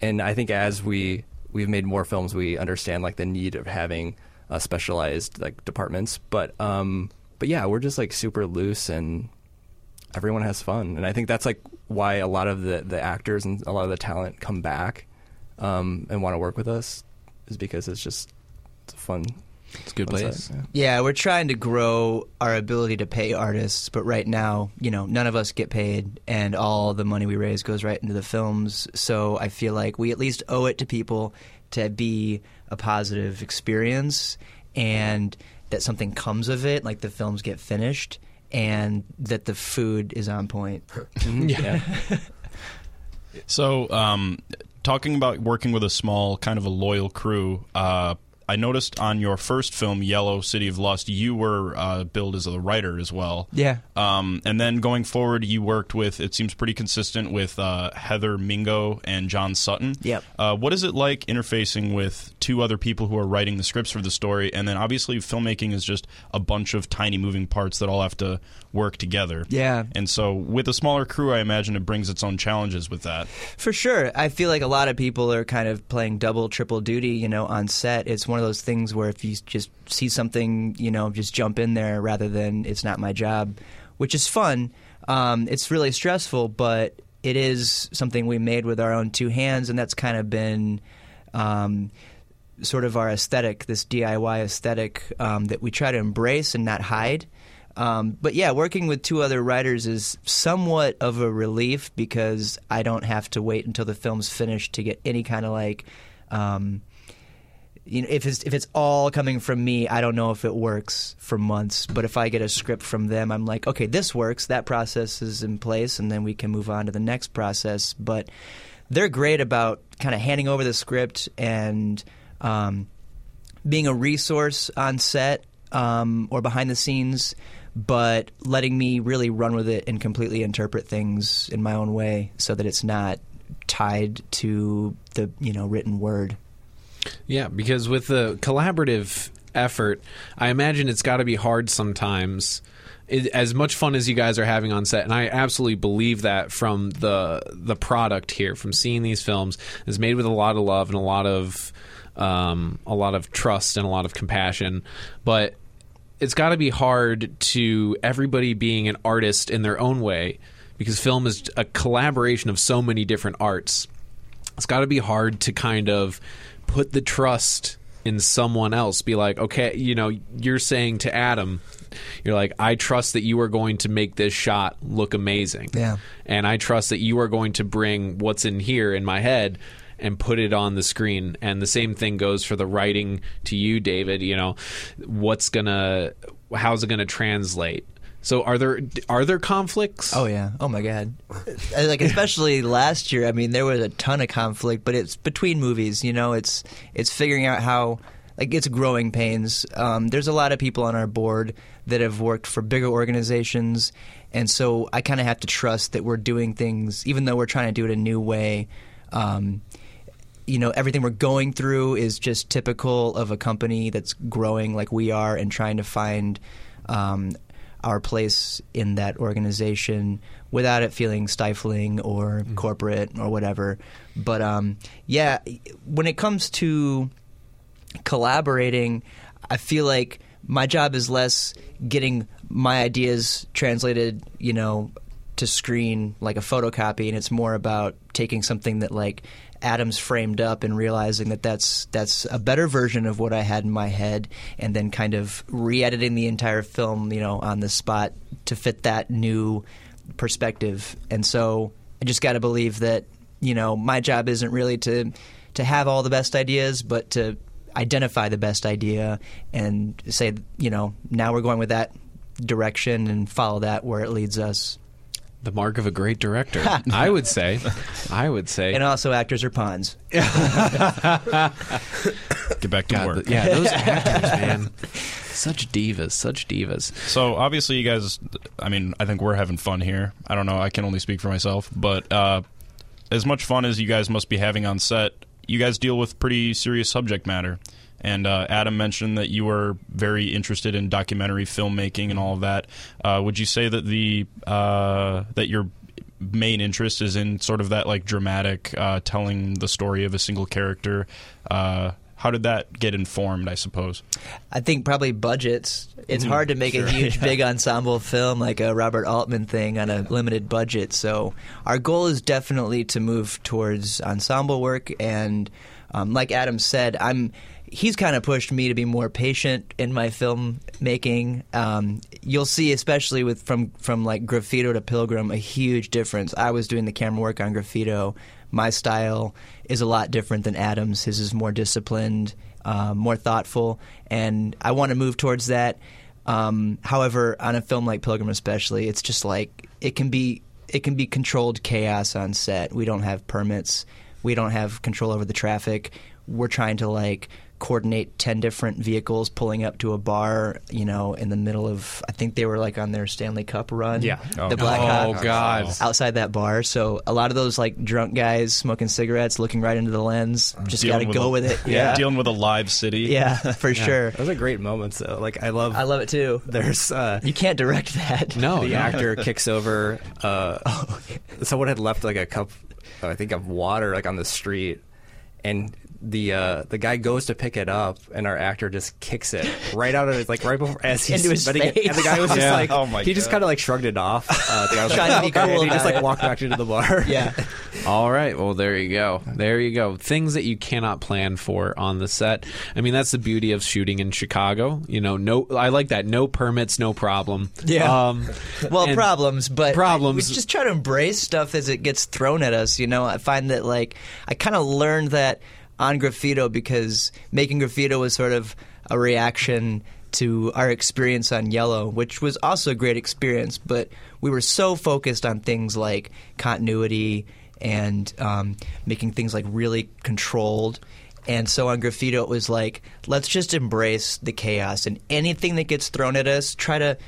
and I think as we we've made more films, we understand like the need of having uh, specialized like departments, but um, but yeah, we're just like super loose and everyone has fun, and I think that's like why a lot of the the actors and a lot of the talent come back um, and want to work with us is because it's just it's a fun. It's a good fun place. set, yeah. Yeah, we're trying to grow our ability to pay artists, but right now, you know, none of us get paid, and all the money we raise goes right into the films. So I feel like we at least owe it to people to be a positive experience, and that something comes of it, like the films get finished, and that the food is on point. (laughs) (laughs) yeah. So, um, talking about working with a small, kind of a loyal crew, uh, I noticed on your first film, Yellow City of Lust, you were uh, billed as a writer as well. Yeah. Um, and then going forward, you worked with, it seems pretty consistent with uh, Heather Mingo and John Sutton. Yep. Uh, what is it like interfacing with two other people who are writing the scripts for the story? And then obviously, filmmaking is just a bunch of tiny moving parts that all have to work together. Yeah. And so, with a smaller crew, I imagine it brings its own challenges with that. For sure. I feel like a lot of people are kind of playing double, triple duty, you know, on set. It's one of those things where if you just see something, you know, just jump in there rather than it's not my job, which is fun. Um, it's really stressful, but it is something we made with our own two hands, and that's kind of been. Um, sort of our aesthetic, this DIY aesthetic um, that we try to embrace and not hide. Um, but yeah, working with two other writers is somewhat of a relief because I don't have to wait until the film's finished to get any kind of like. Um, you know, if it's if it's all coming from me, I don't know if it works for months. But if I get a script from them, I'm like, okay, this works. That process is in place, and then we can move on to the next process. But they're great about kind of handing over the script and um, being a resource on set um, or behind the scenes, but letting me really run with it and completely interpret things in my own way, so that it's not tied to the you know written word. Yeah, because with the collaborative effort, I imagine it's got to be hard sometimes. It, as much fun as you guys are having on set, and I absolutely believe that from the the product here, from seeing these films, is made with a lot of love and a lot of um, a lot of trust and a lot of compassion. But it's got to be hard to everybody being an artist in their own way, because film is a collaboration of so many different arts. It's got to be hard to kind of put the trust in someone else. Be like okay you know you're saying to adam you're like i trust that you are going to make this shot look amazing. Yeah. and i trust that you are going to bring what's in here in my head and put it on the screen. And the same thing goes for the writing to you david you know what's gonna how's it gonna translate so are there are there conflicts Oh yeah. Oh my god. Uh, like especially (laughs) last year. I mean, there was a ton of conflict, but it's between movies. You know, it's it's figuring out how. Like it's growing pains. Um, there's a lot of people on our board that have worked for bigger organizations, and so I kind of have to trust that we're doing things, even though we're trying to do it a new way. Um, you know everything we're going through is just typical of a company that's growing like we are and trying to find um, our place in that organization without it feeling stifling or corporate or whatever. But um, yeah, when it comes to collaborating, I feel like my job is less getting my ideas translated, you know, to screen like a photocopy, and it's more about taking something that like Adams framed up and realizing that that's that's a better version of what I had in my head, and then kind of re-editing the entire film, you know, on the spot to fit that new perspective. And so I just got to believe that you know my job isn't really to to have all the best ideas, but to identify the best idea and say, you know, now we're going with that direction and follow that where it leads us. The mark of a great director (laughs) (laughs) i would say i would say And also, actors are pawns. (laughs) Get back to God, work. the- yeah, those actors, man. Such divas, such divas. So obviously, you guys. I mean, I think we're having fun here. I don't know. I can only speak for myself, but uh, as much fun as you guys must be having on set, you guys deal with pretty serious subject matter. And uh, Adam mentioned that you were very interested in documentary filmmaking and all of that. Uh, would you say that the uh, that your main interest is in sort of that like dramatic uh, telling the story of a single character? Uh, how did that get informed? I suppose. I think probably budgets. It's hard to make a (laughs) huge, big ensemble film like a Robert Altman thing on a limited budget. So our goal is definitely to move towards ensemble work. And um, like Adam said, I'm. He's kind of pushed me to be more patient in my filmmaking. Um, you'll see, especially with from from like Graffito to Pilgrim, a huge difference. I was doing the camera work on Graffito. My style is a lot different than Adam's. His is more disciplined um, more thoughtful, and I want to move towards that. Um, however, on a film like Pilgrim, especially, it's just like it can be it can be controlled chaos on set. We don't have permits. We don't have control over the traffic. We're trying to like coordinate 10 different vehicles pulling up to a bar, you know, in the middle of, I think they were like on their Stanley Cup run. Yeah. Oh, the Black Oh, Hawk God. outside that bar. So a lot of those like drunk guys smoking cigarettes, looking right into the lens, just got to go a- with it. Yeah. dealing with a live city. Yeah, (laughs) for sure. Those are great moments. Though. Like I love. I love it too. There's uh, You can't direct that. (laughs) No, (laughs) the no. actor kicks over. Uh, someone had left like a cup, I think, of water like on the street, and the uh, the guy goes to pick it up, and our actor just kicks it right out of his like right before as he's Into his spitting it. face. And the guy was just Yeah. like, Oh my he just kind of like shrugged it off. Uh, (laughs) the guy was Trying like, to be cool and he just like it. walked back into the bar. (laughs) Yeah. All right. Well, there you go. There you go. Things that you cannot plan for on the set. I mean, that's the beauty of shooting in Chicago. You know, no, I like that. No permits, no problem. Yeah. Um, (laughs) Well, problems, but Problems. we just try to embrace stuff as it gets thrown at us. You know, I find that like I kind of learned that on Graffito because making Graffito was sort of a reaction to our experience on Yellow, which was also a great experience. But we were so focused on things like continuity and um, making things like really controlled. And so on Graffito, it was like, let's just embrace the chaos and anything that gets thrown at us, try to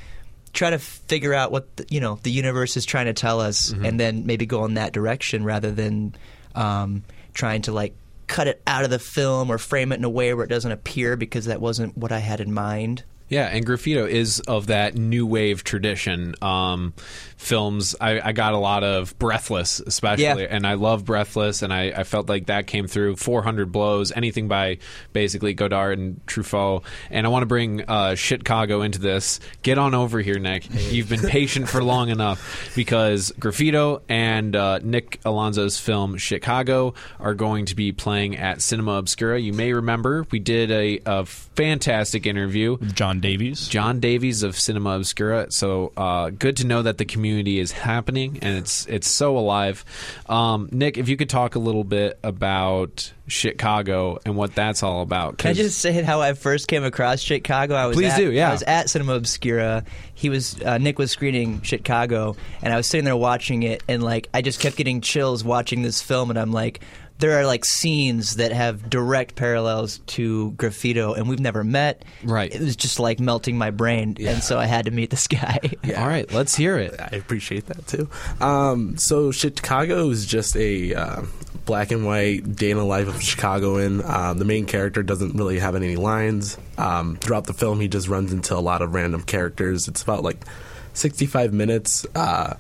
try to figure out what the, you know the universe is trying to tell us, and then maybe go in that direction rather than um, trying to like cut it out of the film or frame it in a way where it doesn't appear because that wasn't what I had in mind. Yeah, and Graffito is of that new wave tradition. Um, films, I, I got a lot of Breathless, especially, Yeah. and I love Breathless, and I, I felt like that came through. 400 Blows, anything by basically Godard and Truffaut. And I want to bring uh, Chicago into this. Get on over here, Nick. You've been patient for long enough because Graffito and uh, Nick Alonso's film Chicago are going to be playing at Cinema Obscura. You may remember we did a, a fantastic interview. John Davies. John Davies of Cinema Obscura. So uh, good to know that the community is happening and it's it's so alive. Um, Nick, if you could talk a little bit about Chicago and what that's all about. Can I 'cause- just say how I first came across Chicago? I was Please at, do, yeah. I was at Cinema Obscura. He was uh, Nick was screening Chicago, and I was sitting there watching it, and like I just kept getting chills watching this film, and I'm like. There are like scenes that have direct parallels to Graffito, and we've never met. Right. It was just like melting my brain, and so I had to meet this guy. (laughs) Yeah. All right, let's hear it. I appreciate that too. Um, so Chicago is just a uh, black and white day in the life of a Chicagoan. Um, the main character doesn't really have any lines. Um, throughout the film, he just runs into a lot of random characters. It's about like 65 minutes. Uh,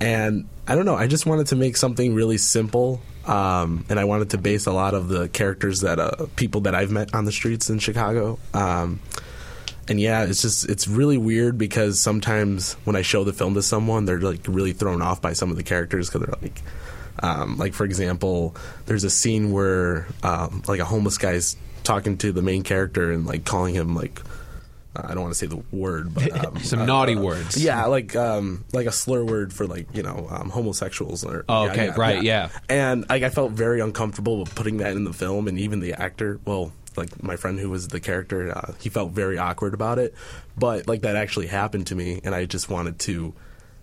and I don't know, I just wanted to make something really simple. Um, and I wanted to base a lot of the characters that uh, people that I've met on the streets in Chicago. Um, and yeah, it's just it's really weird because sometimes when I show the film to someone, they're like really thrown off by some of the characters because they're like, um, like for example, there's a scene where um, like a homeless guy's talking to the main character and like calling him like. I don't want to say the word, but (laughs) um, Some uh, naughty uh, words. Yeah, like um, like a slur word for like you know um, homosexuals. Or, Oh, yeah, okay, right, yeah. And like I felt very uncomfortable with putting that in the film, and even the actor. Well, like my friend who was the character, uh, he felt very awkward about it. But like that actually happened to me, and I just wanted to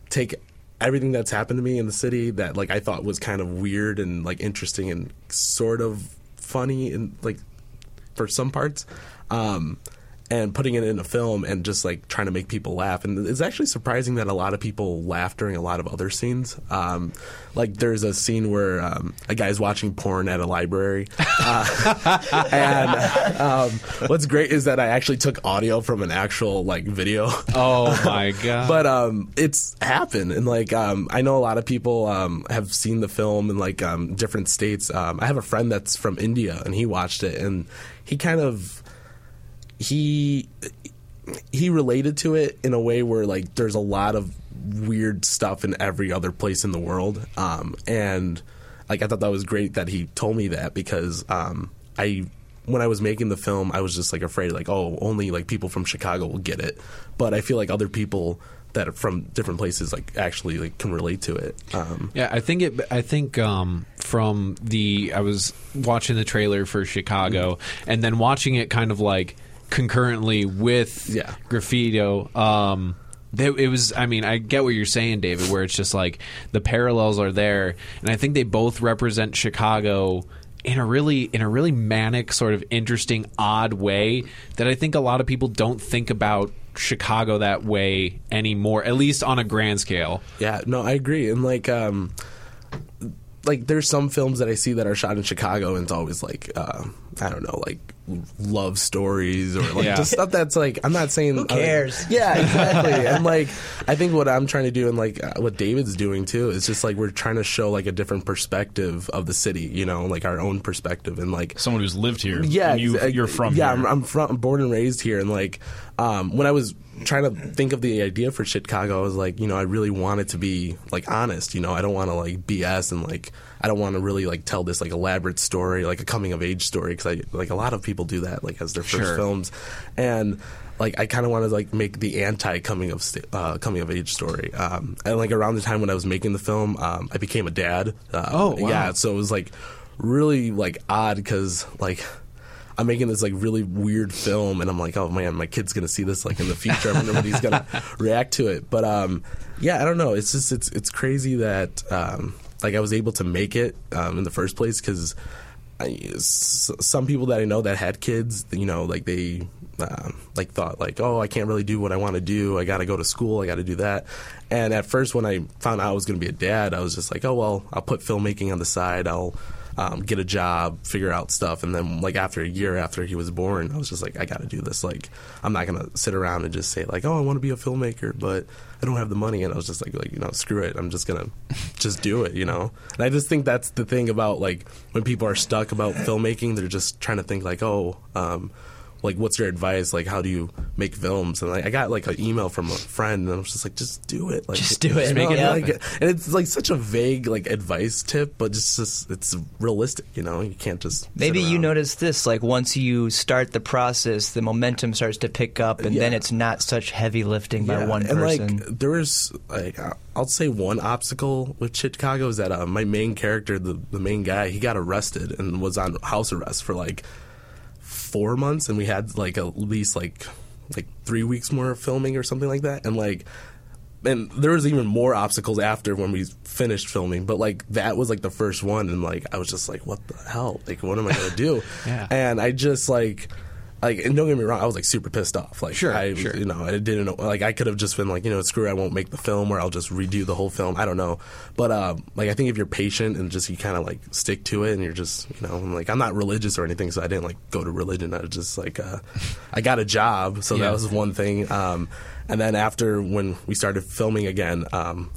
take everything that's happened to me in the city that like I thought was kind of weird and like interesting and sort of funny and like for some parts. Um, and putting it in a film and just like trying to make people laugh. And it's actually surprising that a lot of people laugh during a lot of other scenes. Um, like there's a scene where um, a guy's watching porn at a library. Uh, (laughs) and um, what's great is that I actually took audio from an actual like video. Oh (laughs) my god! But um, it's happened, and like um, I know a lot of people um, have seen the film in like um, different states. Um, I have a friend that's from India, and he watched it, and he kind of he he related to it in a way where like there's a lot of weird stuff in every other place in the world, um, and like I thought that was great that he told me that because um, I when I was making the film I was just like afraid like oh only like people from Chicago will get it, but I feel like other people that are from different places like actually like can relate to it. Um, Yeah, I think it. I think um, from the I was watching the trailer for Chicago, and then watching it kind of like concurrently with Yeah. Graffito. Um, it was. I mean, I get what you're saying, David. Where it's just like the parallels are there, and I think they both represent Chicago in a really in a really manic sort of interesting odd way that I think a lot of people don't think about Chicago that way anymore at least on a grand scale. Yeah, no, I agree. And like, um, like there's some films that I see that are shot in Chicago, and it's always like, uh, I don't know, like love stories or like Yeah. just stuff that's like I'm not saying Who cares? (laughs) yeah, exactly. (laughs) and like I think what I'm trying to do and like uh, what David's doing too is just like we're trying to show like a different perspective of the city, you know, like our own perspective and like Someone who's lived here. yeah, and you, exa- you're from yeah. here. I'm, I'm from I'm born and raised here, and like um, when I was trying to think of the idea for Chicago, I was like, you know, I really want it to be like honest. You know, I don't want to like BS and like I don't want to really like tell this like elaborate story, like a coming of age story, because I like a lot of people do that like as their first Sure. films, and like I kind of want to like make the anti coming of st- uh, coming of age story. Um, and like around the time when I was making the film, um, I became a dad. Uh, Oh, wow. yeah, so it was like really like odd because like I'm making this like really weird film, and I'm like, oh man, my kid's gonna see this like in the future. I wonder what he's gonna (laughs) react to it. But um, yeah, I don't know. It's just it's it's crazy that um, like I was able to make it um, in the first place because some people that I know that had kids, you know, like they um, like thought like, oh, I can't really do what I want to do. I got to go to school. I got to do that. And at first, when I found out I was going to be a dad, I was just like, oh well, I'll put filmmaking on the side. I'll um, get a job, figure out stuff, and then like after a year after he was born, I was just like, I got to do this. Like, I'm not gonna sit around and just say like, oh, I want to be a filmmaker, but I don't have the money. And I was just like, like you know, screw it. I'm just gonna (laughs) just do it, you know. And I just think that's the thing about like when people are stuck about filmmaking, they're just trying to think like, oh. Um, like what's your advice? Like how do you make films? And like i got like an email from a friend and i was just like just do it. Like Just do it. know, Make it like, and it's like such a vague like advice tip but just, just it's realistic you know? You can't just Maybe you notice this, like once you start the process, the momentum starts to pick up, and then it's not such heavy lifting by Yeah, one and person. like there was like uh, I'll say one obstacle with Chicago is that uh, my main character, the the main guy, he got arrested and was on house arrest for like four months, and we had like at least like like three weeks more of filming or something like that, and like. And there was even more obstacles after when we finished filming, but like that was like the first one, and like I was just like, "What the hell? Like, what am I gonna do?" (laughs) Yeah. And I just like, like, and don't get me wrong, I was like super pissed off. Like, Sure, I, sure. you know, I didn't know. Like, I could have just been like, you know, screw, it, I won't make the film, or I'll just redo the whole film. I don't know, but um, like, I think if you're patient and just you kind of like stick to it, and you're just, you know, I'm like, I'm not religious or anything, so I didn't like go to religion. I was just like, uh, I got a job, so Yeah. that was one thing. Um, and then after when we started filming again, um,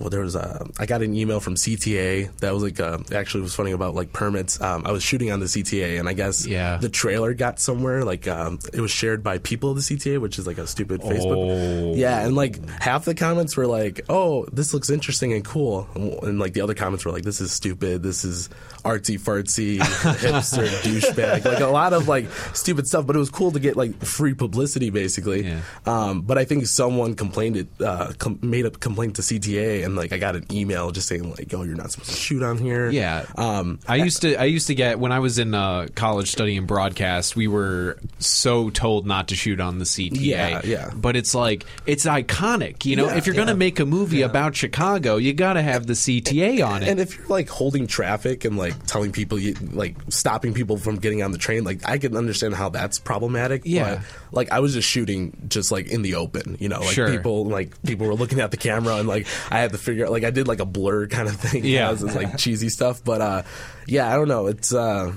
well, there was a. I got an email from CTA that was like. Uh, actually, was funny about like permits. Um, I was shooting on the CTA, and I guess Yeah. the trailer got somewhere. Like um, it was shared by people of the CTA, which is like a stupid Facebook. Oh. Yeah, and like half the comments were like, "Oh, this looks interesting and cool," and, and, like the other comments were like, "This is stupid. This is artsy fartsy, (laughs) hipster douchebag." Like a lot of like stupid stuff, but it was cool to get like free publicity, basically. Yeah. Um, but I think someone complained it, uh, com- made a complaint to CTA, and like I got an email just saying like, "Oh, you're not supposed to shoot on here." Yeah. Um, I used to I used to get when I was in uh, college studying broadcast, we were so told not to shoot on the CTA. Yeah, yeah. But it's like it's iconic, you know. Yeah, if you're going to make a movie about Chicago, you got to have the CTA on it. And if you're like holding traffic and like telling people, you, like stopping people from getting on the train, like I can understand how that's problematic. Yeah. But, like I was just shooting just like in the open, you know, like Sure. people like people were looking at the camera and like I had to figure out like I did like a blur kind of thing. (laughs) Yeah. It was like cheesy stuff, but uh, yeah, I don't know. It's uh.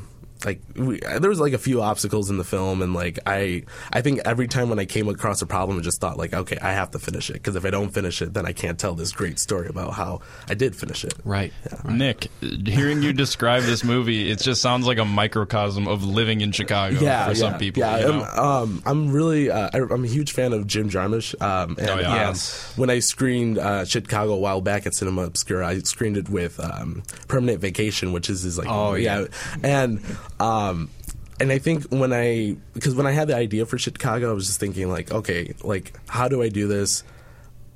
Like we, there was like a few obstacles in the film, and like I, I think every time when I came across a problem, I just thought like, okay, I have to finish it because if I don't finish it, then I can't tell this great story about how I did finish it. right. Nick, hearing you describe this movie, it just sounds like a microcosm of living in Chicago yeah, for some people. Yeah, you know? I'm, um, I'm really, uh, I, I'm a huge fan of Jim Jarmusch. Um, and, Oh, yeah. um, when I screened uh, Chicago a while back at Cinema Obscura, I screened it with um, Permanent Vacation, which is his like, Oh, yeah. and um, and I think when I because when I had the idea for Chicago, I was just thinking like, okay, like how do I do this?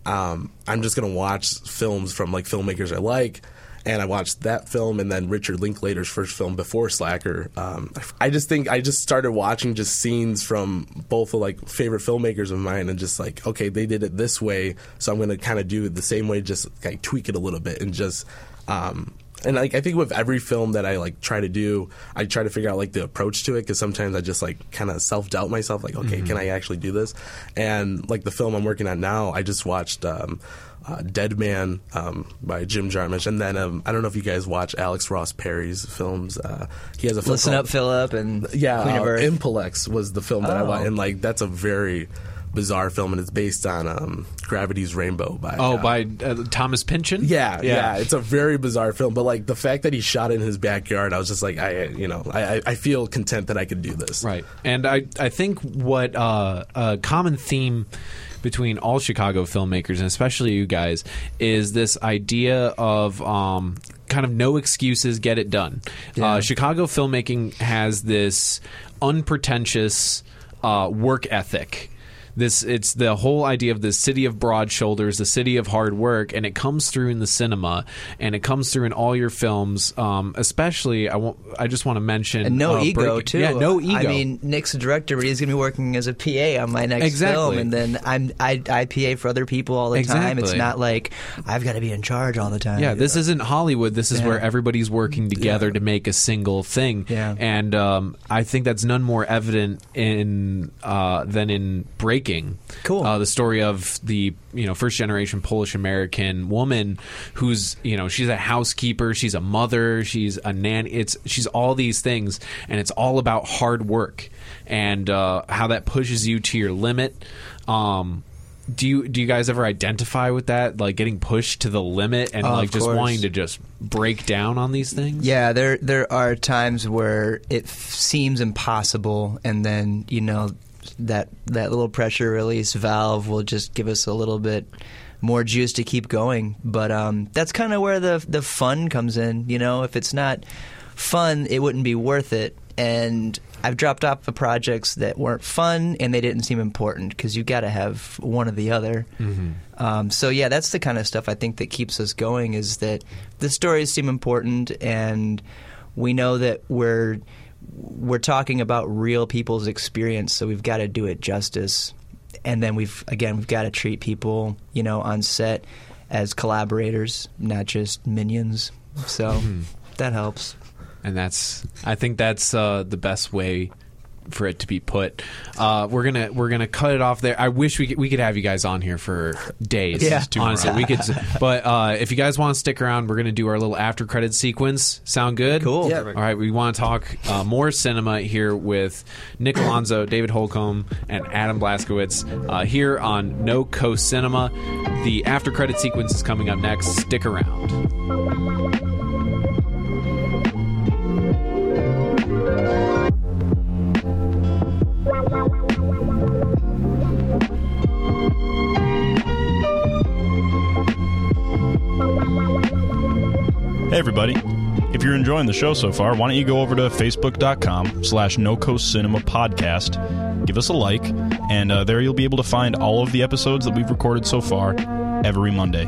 um, I'm just gonna watch films from like filmmakers I like. And I watched that film, and then Richard Linklater's first film before Slacker. Um, I just think I just started watching just scenes from both of like favorite filmmakers of mine, and just like, okay, they did it this way, so I'm gonna kind of do it the same way, just like tweak it a little bit, and just um, and like I think with every film that I like try to do, I try to figure out like the approach to it because sometimes I just like kind of self doubt myself, like okay, can I actually do this? And like the film I'm working on now, I just watched. Um, uh, Dead Man um, by Jim Jarmusch, and then um, I don't know if you guys watch Alex Ross Perry's films. Uh, he has a film Listen called- up, Philip, and yeah, Queen uh, was the film that I Oh. watched, and like that's a very bizarre film, and it's based on um, Gravity's Rainbow by Oh, uh, by uh, Thomas Pynchon. yeah, yeah, It's a very bizarre film, but like the fact that he shot in his backyard, I was just like, I, you know, I, I- I feel content that I could do this. Right. And I, I think what uh, a common theme between all Chicago filmmakers, and especially you guys, is this idea of um, kind of no excuses, get it done. Uh, Chicago filmmaking has this unpretentious uh, work ethic. This it's the whole idea of the city of broad shoulders, the city of hard work, and it comes through in the cinema, and it comes through in all your films. Um, especially, I want I just want to mention and no uh, ego Break- too. Yeah, no ego. I mean, Nick's a director, but he's going to be working as a PA on my next Exactly. film, and then I'm I, I PA for other people all the time. It's not like I've got to be in charge all the time. Yeah, this isn't Hollywood. This is Yeah. where everybody's working together to make a single thing. Yeah. and um, I think that's none more evident in uh, than in Breaking. Cool. Uh, the story of the you know first generation Polish American woman who's you know she's a housekeeper, she's a mother, she's a nanny. It's she's all these things, and it's all about hard work and uh, how that pushes you to your limit. Um, do you do you guys ever identify with that, like getting pushed to the limit and Oh, like just course. wanting to just break down on these things? Yeah, there there are times where it f- seems impossible, and then you know that that little pressure release valve will just give us a little bit more juice to keep going. But um, that's kind of where the the fun comes in. You know, if it's not fun, it wouldn't be worth it. And I've dropped off the projects that weren't fun and they didn't seem important because you got to have one or the other. Um, so yeah, that's the kind of stuff I think that keeps us going. Is that the stories seem important, and we know that we're we're talking about real people's experience, so we've got to do it justice. And then we've again we've got to treat people, you know, on set as collaborators, not just minions. So that helps. and that's I think that's uh, the best way for it to be put. Uh, we're gonna we're gonna cut it off there. I wish we could, we could have you guys on here for days. Yeah. honestly, we could. (laughs) But uh, if you guys want to stick around, we're gonna do our little after credit sequence. Sound good? Cool. Yeah. All right, we want to talk uh, more cinema here with Nick Alonso, David Holcomb, and Adam Blaskowitz uh, here on No Coast Cinema. The after credit sequence is coming up next. Stick around. Everybody. If you're enjoying the show so far, why don't you go over to facebook.com slash no coast cinema podcast, give us a like, and uh, there you'll be able to find all of the episodes that we've recorded so far every Monday.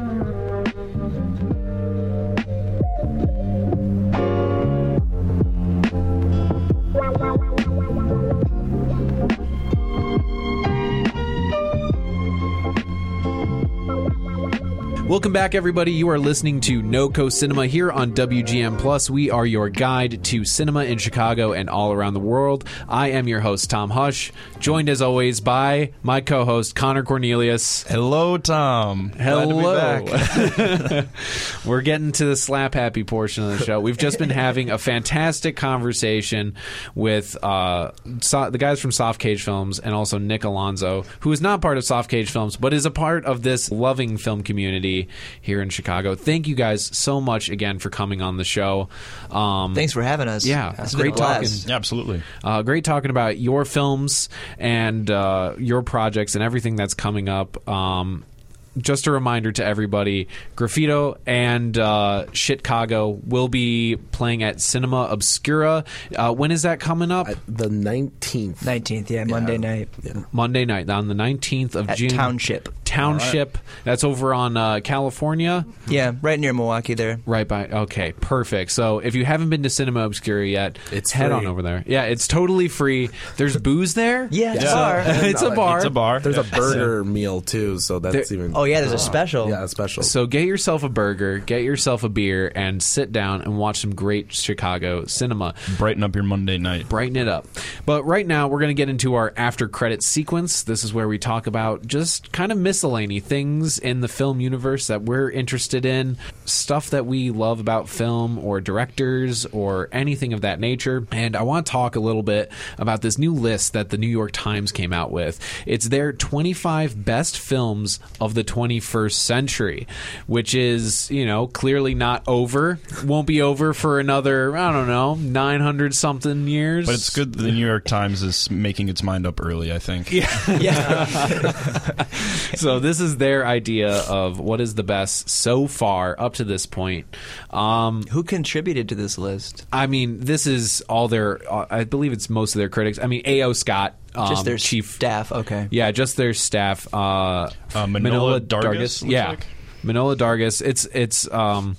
Welcome back, everybody. You are listening to No Coast Cinema here on WGN Plus. We are your guide to cinema in Chicago and all around the world. I am your host, Tom Hush, joined as always by my co host, Connor Cornelius. Hello, Tom. Glad to be Hello. back. (laughs) (laughs) We're getting to the slap happy portion of the show. We've just been having a fantastic conversation with uh, so- the guys from Soft Cage Films and also Nick Alonso, who is not part of Soft Cage Films, but is a part of this loving film community here in Chicago. Thank you guys so much again for coming on the show. Um, Thanks for having us. Yeah, It's been a great talking. blast. Yeah, absolutely. uh, great talking about your films and uh, your projects and everything that's coming up. Um, just a reminder to everybody Graffito and uh, Chicago will be playing at Cinema Obscura. Uh, when is that coming up? The 19th. 19th, yeah, Monday night Monday night on the 19th of at June. Township. Township. That's over on uh, California. Yeah, right near Milwaukee there. Right by. Okay, perfect. So if you haven't been to Cinema Obscura yet, It's head free. on over there. Yeah, it's totally free. There's booze there. (laughs) Yeah, it's a Yeah. bar. (laughs) it's a bar. It's a bar. There's a burger meal too, so that's There- even. Oh yeah, there's a special. yeah, special. So get yourself a burger, get yourself a beer, and sit down and watch some great Chicago cinema. Brighten up your Monday night. brighten it up. But right now, we're going to get into our after credit sequence. This is where we talk about just kind of miscellany things in the film universe that we're interested in, stuff that we love about film or directors or anything of that nature. And I want to talk a little bit about this new list that the New York Times came out with. It's their 25 best films of the 21st century, which is, you know, clearly not over. Won't be over for another, I don't know, 900 something years. But it's good that the New York Times is making its mind up early, I think. (laughs) Yeah. (laughs) (laughs) Yeah. so this is their idea of what is the best so far up to this point. Um, Who contributed to this list? I mean, this is all their. Uh, I believe it's most of their critics. I mean, A.O. Scott, um, Just their chief staff. Okay. Yeah, just their staff. Uh, Uh, Manohla Dargis, looks Yeah, like? Manohla Dargis. It's it's um,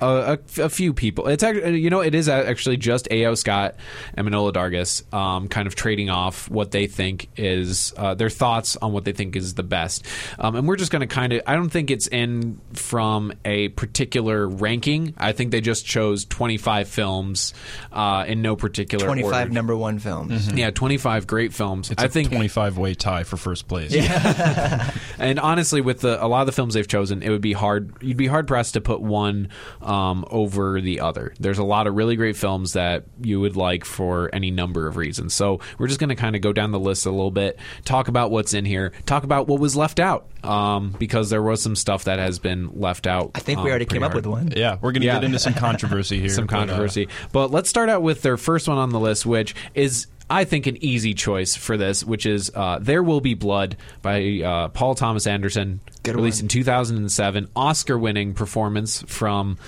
a, a, a few people. It's actually you know it is actually just A.O. Scott and Manohla Dargis, um, kind of trading off what they think is uh, their thoughts on what they think is the best. Um, and we're just going to kind of. I don't think it's in from a particular ranking. I think they just chose twenty five films uh, in no particular Twenty-five order. number one films. Yeah, twenty five great films. It's I a think 25 way tie for first place. (laughs) and honestly, with the, a lot of the films they've chosen, it would be hard. You'd be hard pressed to put one um, over the other. There's a lot of really great films that you would like for any number of reasons. So we're just going to kind of go down the list a little bit, talk about what's in here, talk about what was left out, um, because there was some stuff that has been left out. I think um, we already pretty came up with one. Yeah, we're going to Yeah. get into some controversy (laughs) here. Some but, uh, controversy. But let's start out with their first one on the list, which is. I think an easy choice for this, which is uh, "There Will Be Blood" by uh, Paul Thomas Anderson, Good released one. in 2007, Oscar-winning performance from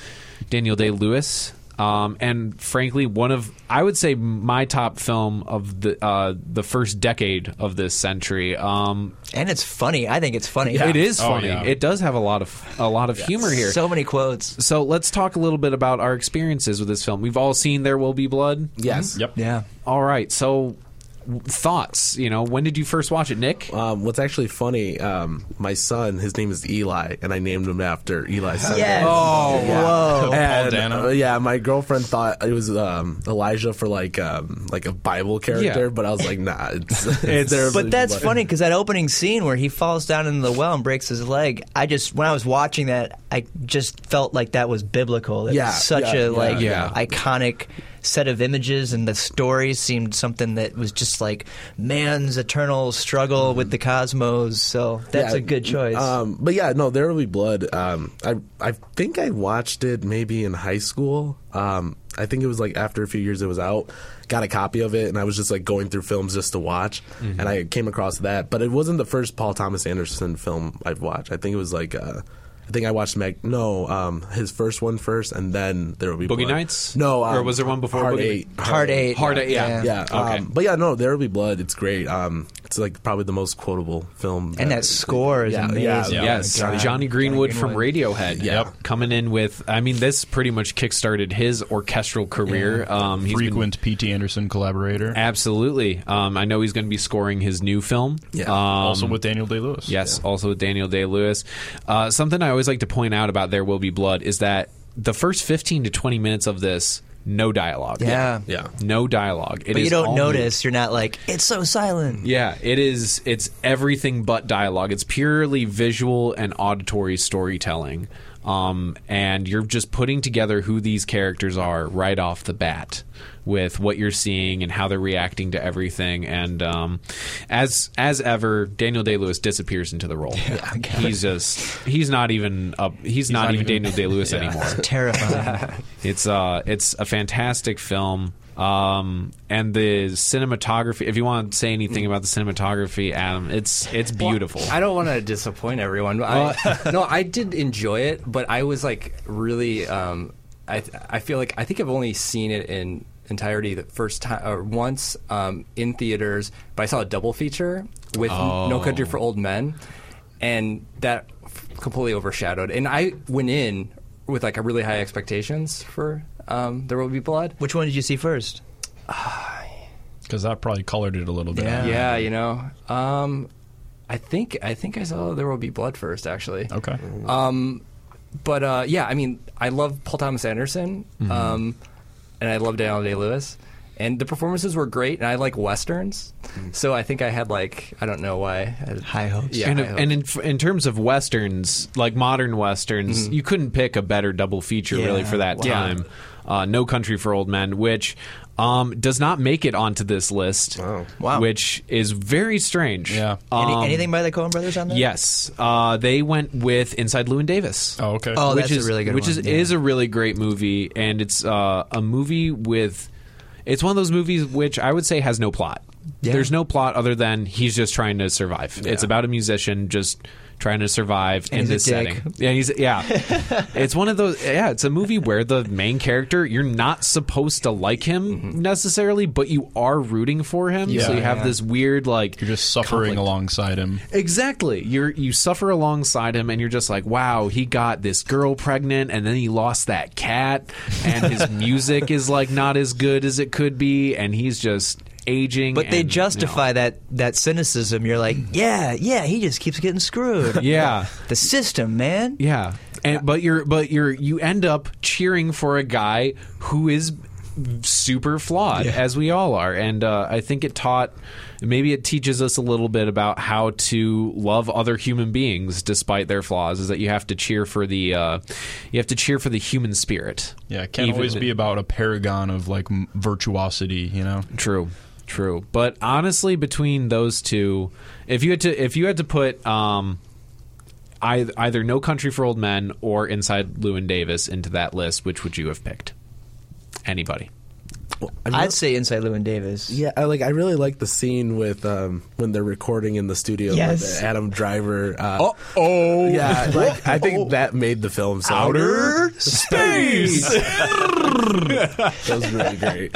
Daniel Day Lewis, um, and frankly, one of I would say my top film of the uh, the first decade of this century. Um, And it's funny. I think it's funny. It is Oh, funny. yeah. It does have a lot of a lot of humor here. So many quotes. So let's talk a little bit about our experiences with this film. We've all seen There Will Be Blood. yes. Yep. Yeah. All right. So w- thoughts. You know, when did you first watch it, Nick? Um, what's actually funny, um, my son, his name is Eli, and I named him after Eli. Sanders. Yes. Oh, Whoa. And, Dano? uh, yeah, my girlfriend thought it was um, Elijah for like um, like a Bible character, Yeah. but I was like, nah, it's, (laughs) It's- there. But that's funny because that opening scene where he falls down into the well and breaks his leg, I just when I was watching that, I just felt like that was biblical. It Yeah, was such yeah, a like yeah. iconic set of images, and the story seemed something that was just like man's eternal struggle with the cosmos. So that's Yeah, a good choice. Um, but yeah, no, There Will Be Blood. Um, I I think I watched it maybe in high school. Um, I think it was like after a few years it was out. Got a copy of it, and I was just like going through films just to watch, Mm-hmm. and I came across that. But it wasn't the first Paul Thomas Anderson film I've watched. I think it was like. Uh, I think I watched Meg. No, um, his first one first, and then there will be Boogie Blood. Nights? No, um, Or was there one before Hard Boogie- Eight? Hard Eight. Hard Eight, yeah. Yeah. Okay. Um, but yeah, no, there will be blood. It's great. Um, it's like probably the most quotable film. and that score is yeah, amazing. yeah, Yeah. Yes, Oh my God. Jonny Greenwood from Radiohead. Yep. coming in with. I mean, this pretty much kickstarted his orchestral career. Um, he's been- Frequent P.T. Anderson collaborator. absolutely. Um, I know he's going to be scoring his new film. Yeah. Um, also with Daniel Day Lewis. Yes, also with Daniel Day Lewis. Uh, something I always like to point out about There Will Be Blood is that the first 15 to 20 minutes of this, no dialogue. Yeah. Yeah. No dialogue. It But you is don't all notice. You're not like it's so silent. yeah, it is. It's everything but dialogue. It's purely visual and auditory storytelling, um, and you're just putting together who these characters are right off the bat with what you're seeing and how they're reacting to everything. And um, as as ever, Daniel Day Lewis disappears into the role. he's just he's not even up. He's, not, not even, Daniel Day Lewis anymore. (laughs) Terrifying. It's uh, it's a fantastic film. Um, and the cinematography. If you want to say anything about the cinematography, Adam, it's it's beautiful. I don't want to disappoint everyone. But I, (laughs) no, I did enjoy it, but I was like really. Um, I I feel like I think I've only seen it in entirety the first time or once um, in theaters, but I saw a double feature with No Country for Old Men. and that completely overshadowed. And I went in with like a really high expectations for um, There Will Be Blood. Which one did you see first? (sighs) Because that probably colored it a little bit. Yeah. Yeah, you know. Um, I think I think I saw There Will Be Blood first, actually. Okay. Um, but uh, yeah, I mean, I love Paul Thomas Anderson, um, and I love Daniel Day Lewis, and the performances were great, and I like westerns, so I think I had like I don't know why had High hopes. Yeah, and, high and in, hopes. in terms of westerns, like modern westerns, you couldn't pick a better double feature really for that Yeah. time. Uh, no Country for Old Men, which um, does not make it onto this list, Wow. Wow. which is very strange. Yeah. Any, Um, anything by the Coen brothers on there? Yes, uh, they went with Inside Llewyn Davis. Oh, okay. Oh, which that's a is really good which one, is yeah. is a really great movie, and it's uh, a movie with. It's one of those movies which I would say has no plot. Yeah. There's no plot other than he's just trying to survive. It's about a musician just trying to survive And in this setting. Yeah, he's yeah. (laughs) it's one of those. Yeah, it's a movie where the main character you're not supposed to like him mm-hmm. necessarily, but you are rooting for him. Yeah. so you have Yeah. this weird like You're just suffering conflict. alongside him. Exactly. You're you suffer alongside him and you're just like, wow, he got this girl pregnant and then he lost that cat and his (laughs) music is like not as good as it could be and he's just aging. But they and, justify that that cynicism. You're like, yeah, yeah, he just keeps getting screwed. (laughs) Yeah. The system, man. Yeah. And but you're but you're you end up cheering for a guy who is super flawed as we all are and uh, i think it taught maybe it teaches us a little bit about how to love other human beings despite their flaws is that you have to cheer for the uh, you have to cheer for the human spirit Yeah, it can't Even- always be about a paragon of like virtuosity, you know. True, true. But honestly, between those two, if you had to, if you had to put um, either, either No Country for Old Men or Inside Llewyn Davis into that list, which would you have picked? Anybody? Well, I mean, I'd say inside Llewyn Davis. Yeah, I like. I really like the scene with um, when they're recording in the studio. Yes. with Adam Driver. Uh, oh, yeah, like, I think that made the film so outer space. (laughs) That was really great.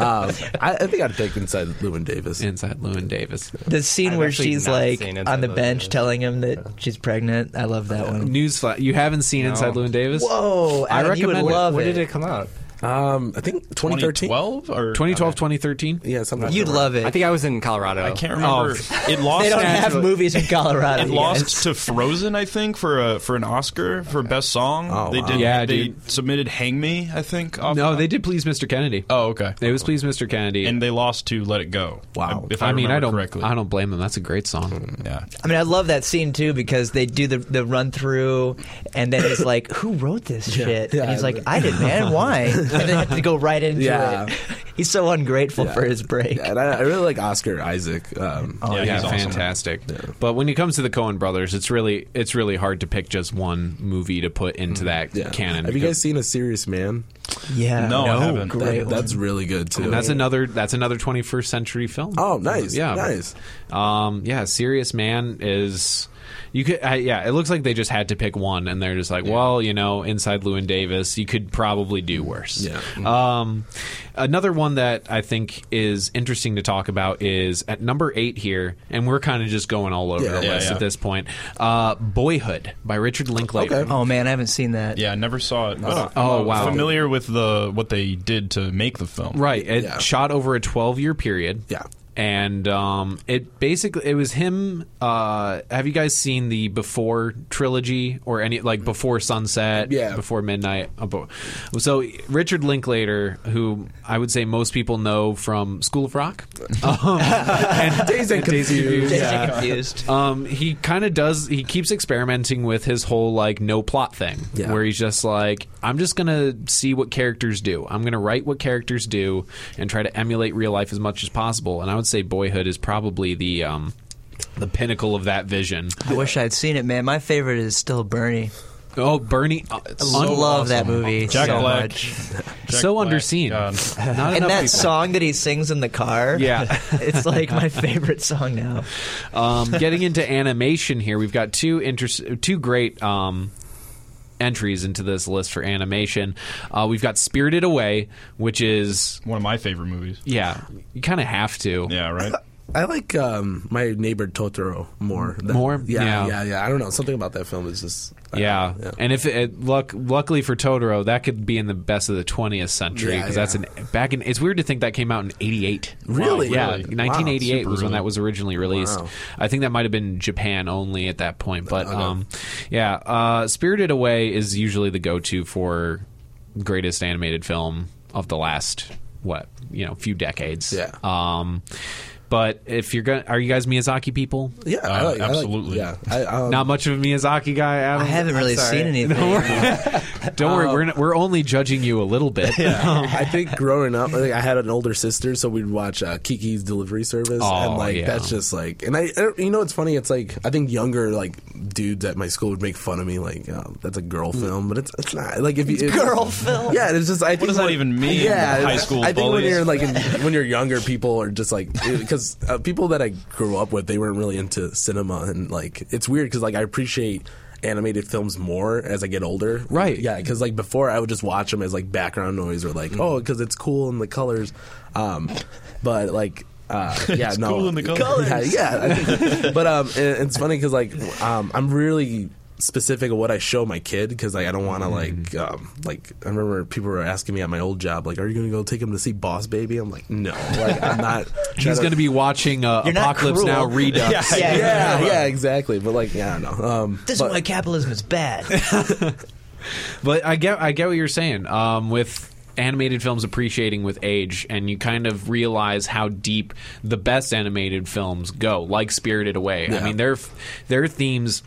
Um, I, I think I'd take inside Llewyn Davis. Inside Llewyn Davis. The scene I've where she's like on the Llewyn bench Davis. telling him that she's pregnant. I love that one. Newsflash: You haven't seen Inside Llewyn Davis? Whoa, I Adam, you would recommend it. love when did it come out? Um, I think 2013. 2012 or 2012, 2013. Yeah, something. You'd like that. love it. I think I was in Colorado. I can't remember. Oh. (laughs) It lost. they don't have actually- movies in Colorado. It you lost guys. to Frozen, I think, for a for an Oscar for best song. Oh, they wow. did. Yeah, they dude. submitted "Hang Me," I think. Off, No, they did please Mr. Kennedy. Oh, okay. It was please Mr. Kennedy. And they lost to "Let It Go." Wow. If I, I mean, I remember don't, correctly. I don't blame them. That's a great song. Yeah. I mean, I love that scene too because they do the the run through, and then it's like, "Who wrote this (laughs) shit?" yeah, and he's I- like, "I did, man. Why?" (laughs) (laughs) And then have to go right into Yeah. it. (laughs) He's so ungrateful Yeah. for his break. Yeah, and I, I really like Oscar Isaac. Um, Oh, Yeah, yeah, he's awesome. fantastic. But when it comes to the Coen brothers, it's really it's really hard to pick just one movie to put into that yeah. canon. Have you guys seen A Serious Man? Yeah, No, I haven't. Great That- that's really good too. and that's another that's another 21st century film. Oh, nice. Yeah, nice. Um, yeah, Serious Man is. You could, I, yeah. It looks like they just had to pick one, and they're just like, well, you know, inside Llewyn Davis, you could probably do worse. Yeah. Um, another one that I think is interesting to talk about is at number eight here, and we're kind of just going all over Yeah. the Yeah, list yeah. at this point. Uh, Boyhood by Richard Linklater. Okay. Oh man, I haven't seen that. Yeah, I never saw it. But Oh, uh, wow. Familiar with the what they did to make the film. Right. It Yeah. shot over a 12 year period. Yeah. And um, it basically it was him. Uh, have you guys seen the Before trilogy or any like Before Sunset? Yeah. Before Midnight. Uh, So Richard Linklater, who I would say most people know from School of Rock, (laughs) um, and (laughs) Dazed and Dazed and Confused. Just Yeah. confused. Um, he kind of does. He keeps experimenting with his whole like no plot thing, Yeah. where he's just like, I'm just gonna see what characters do. I'm gonna write what characters do and try to emulate real life as much as possible. And I would say Boyhood is probably the um, the pinnacle of that vision. I wish I'd seen it, man. My favorite is still Bernie. Oh, Bernie, uh, I un- love that movie Jack so Black. much. Jack so Black, underseen. Not And that people. song that he sings in the car, Yeah. (laughs) it's like my favorite song now. Um, getting into animation here, we've got two interest, two great um, entries into this list for animation. Uh, we've got Spirited Away, which is One of my favorite movies. yeah, you kind of have to. Yeah, right. I like um, my neighbor Totoro more. Than- More? Yeah, Yeah. yeah, yeah, I don't know. Something about that film is just. I Yeah. and if it, luck, luckily for Totoro, that could be in the best of the 20th century Yeah, because that's yeah. an back in. It's weird to think that came out in '88. Really? Yeah, Really? 1988 Wow, was when that was originally released. Wow. I think that might have been Japan only at that point, but Okay. um, yeah, uh, Spirited Away is usually the go-to for greatest animated film of the last what you know few decades. Yeah. Um, but if you're gonna, are you guys Miyazaki people? Yeah, I like, I like- absolutely. yeah, I, um, Not much of a Miyazaki guy. Adam? I haven't really sorry. seen (laughs) anything. Don't worry, we're not, we're only judging you a little bit. (laughs) I think growing up, like, I had an older sister, so we'd watch uh, Kiki's Delivery Service, Oh, and like yeah. that's just like, and I, I- you know, it's funny. It's like I think younger like dudes at my school would make fun of me, like oh, that's a girl film, but it's it's not. Like if you it's, girl film. yeah, it's just I think does that even mean, Yeah, high school I think when bullies? you're like in, when you're younger, people are just like because uh, people that I grew up with, they weren't really into cinema, and like it's weird because like I appreciate animated films more as I get older. Right. Yeah, because like before I would just watch them as like background noise or like oh because it's cool and the colors, um, but like. Uh, (laughs) yeah, It's no. cool in the (laughs) colors. Yeah, yeah. (laughs) But um, it- it's funny because like um, I'm really specific of what I show my kid because like I don't want to like um, like I remember people were asking me at my old job like, are you going to go take him to see Boss Baby? I'm like, no, like I'm (laughs) not. He's going to be watching uh, You're not Apocalypse cruel. Now (laughs) Redux. Yeah, Yeah, yeah, exactly. But like, yeah, I don't know. Um, This but- is why capitalism is bad. (laughs) But I get I get what you're saying. Um, with animated films appreciating with age, and you kind of realize how deep the best animated films go, like Spirited Away. I mean, their there are themes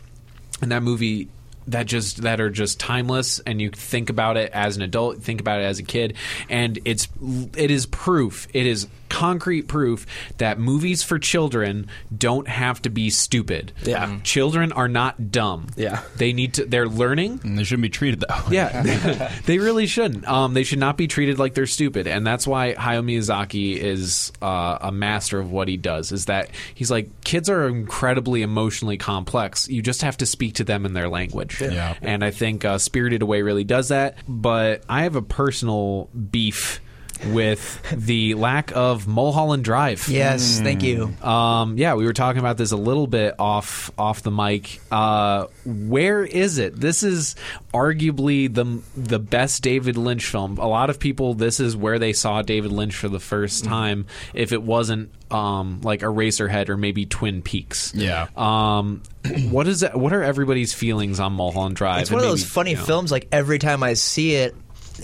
in that movie that just that are just timeless and you think about it as an adult think about it as a kid and it's it is proof it is concrete proof that movies for children don't have to be stupid Yeah. children are not dumb Yeah. they need to they're learning And they shouldn't be treated that way. yeah, (laughs) they really shouldn't. Um, they should not be treated like they're stupid, and that's why Hayao Miyazaki is uh, a master of what he does. Is that he's like kids are incredibly emotionally complex. You just have to speak to them in their language. Yeah. and I think uh, Spirited Away really does that. But I have a personal beef with the lack of Mulholland Drive. yes, thank you. Um, yeah, we were talking about this a little bit off off the mic. Uh, where is it? This is arguably the the best David Lynch film. A lot of people, this is where they saw David Lynch for the first time. If it wasn't um, like Eraserhead or maybe Twin Peaks. Yeah. Um, what is that? What are everybody's feelings on Mulholland Drive? It's And one of those maybe, funny you know- films. Like every time I see it,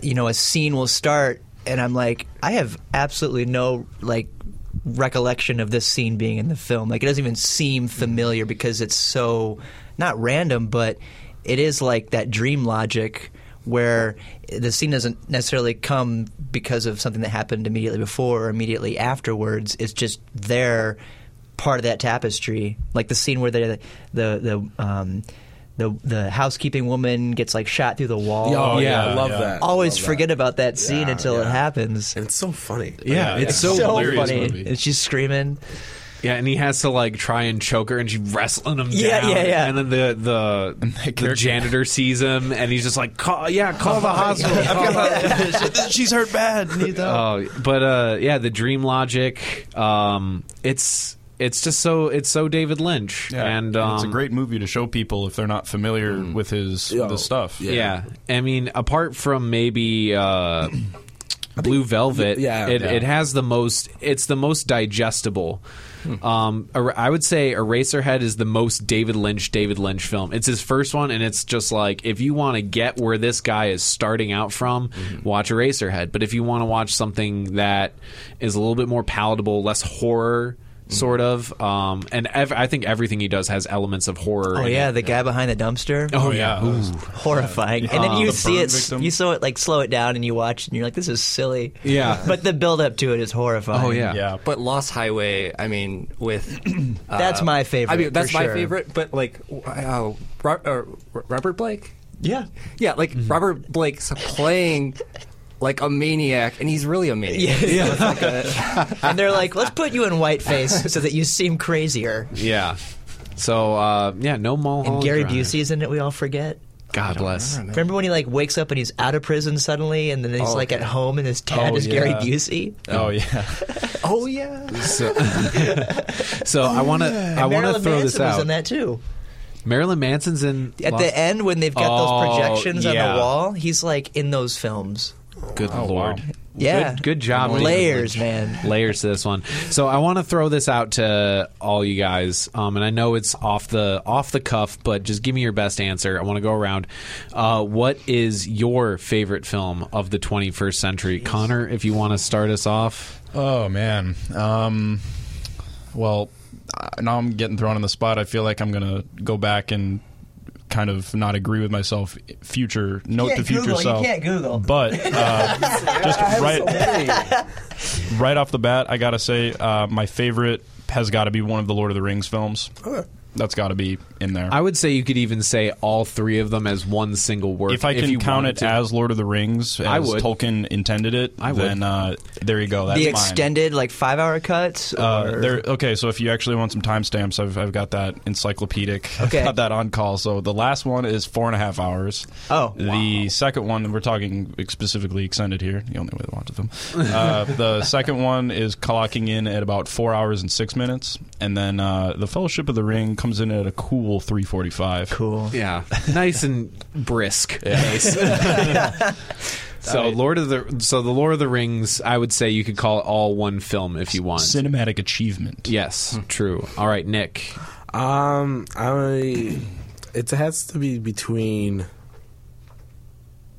you know, a scene will start, and I'm like, I have absolutely no like recollection of this scene being in the film. Like it doesn't even seem familiar because it's so not random, but it is like that dream logic where the scene doesn't necessarily come because of something that happened immediately before or immediately afterwards. It's just there, part of that tapestry. Like the scene where the the the um, the the housekeeping woman gets like shot through the wall. Oh, yeah, yeah, I love yeah. that. Always Love that. forget about that scene Yeah, until it happens. And it's so funny. Yeah, it's so hilarious funny. movie. And she's screaming. Yeah, and he has to like try and choke her, and she's wrestling him Yeah, down. yeah, yeah. And then the the, (laughs) the the janitor sees him, and he's just like, call, "Yeah, call the hospital." (laughs) (laughs) She's hurt bad. Need help. Oh, but uh, yeah, the dream logic. Um, it's it's just so it's so David Lynch, Yeah, and and it's a um, great movie to show people if they're not familiar with his Yo, with his stuff. yeah. Yeah. I mean, apart from maybe uh, (clears throat) Blue Velvet, yeah, it, yeah. it has the most. It's the most digestible. Um, Er- I would say Eraserhead is the most David Lynch David Lynch film. It's his first one, and it's just like if you want to get where this guy is starting out from, watch Eraserhead. But if you want to watch something that is a little bit more palatable, less horror. Sort of, um, and ev- I think everything he does has elements of horror. Oh in yeah, it. the guy behind the dumpster. Oh yeah, Ooh. (laughs) horrifying. And then you the see burn it, victim. you saw it like slow it down, and you watch, and you're like, "This is silly." Yeah. (laughs) But the build up to it is horrifying. Oh yeah, Yeah. But Lost Highway, I mean, with uh, (clears throat) That's my favorite, I mean, that's for my sure. favorite. But like, uh, Ro- uh, Robert Blake, Yeah. yeah, like Mm-hmm. Robert Blake's playing like a maniac, and he's really a maniac. Yeah. (laughs) and they're like, "Let's put you in whiteface (laughs) so that you seem crazier." Yeah. So uh, yeah, no Mulholland And Gary Drive. Busey's in it. We all forget. God bless. Remember when he like wakes up and he's out of prison suddenly, and then he's Oh, like at home and his dad Oh, is Gary. Busey? Oh yeah. (laughs) Oh yeah, So, so I want to I want to Marilyn throw Manson this was out. in that too. Marilyn Manson's in At Lost- the end, when they've got Oh, those projections on the wall, he's like in those films. Good Oh, lord. wow. Yeah, Good, good job. Layers, man. Layers to this one. So I want to throw this out to all you guys, um, and I know it's off the off the cuff, but just give me your best answer. I want to go around. Uh, what is your favorite film of the 21st century, Connor? If you want to start us off. Oh man. Um, well, now I'm getting thrown on the spot. I feel like I'm gonna go back and kind of not agree with myself. Future note to future Google, you self. can't Google. But uh, (laughs) just right, right off the bat, I gotta say uh, my favorite has got to be one of the Lord of the Rings films. That's got to be in there. I would say you could even say all three of them as one single work. if I can you count it to. as Lord of the Rings, as I would. Tolkien intended it, I would. then uh, there you go. That's the mine. extended like five hour cuts. Uh, or- there, okay, so if you actually want some timestamps, I've, I've got that encyclopedic. (laughs) Okay. I've got that on call. So the last one is four and a half hours. Oh, The second one, we're talking specifically extended here, the only way to watch them. Uh, (laughs) the second one is clocking in at about four hours and six minutes. And then uh, the Fellowship of the Ring comes in at a cool 345. cool. Yeah, (laughs) nice and brisk. pace. (laughs) (laughs) so Lord of the so the Lord of the Rings, I would say you could call it all one film if you want. Cinematic achievement. yes, true. All right, Nick. Um, I it has to be between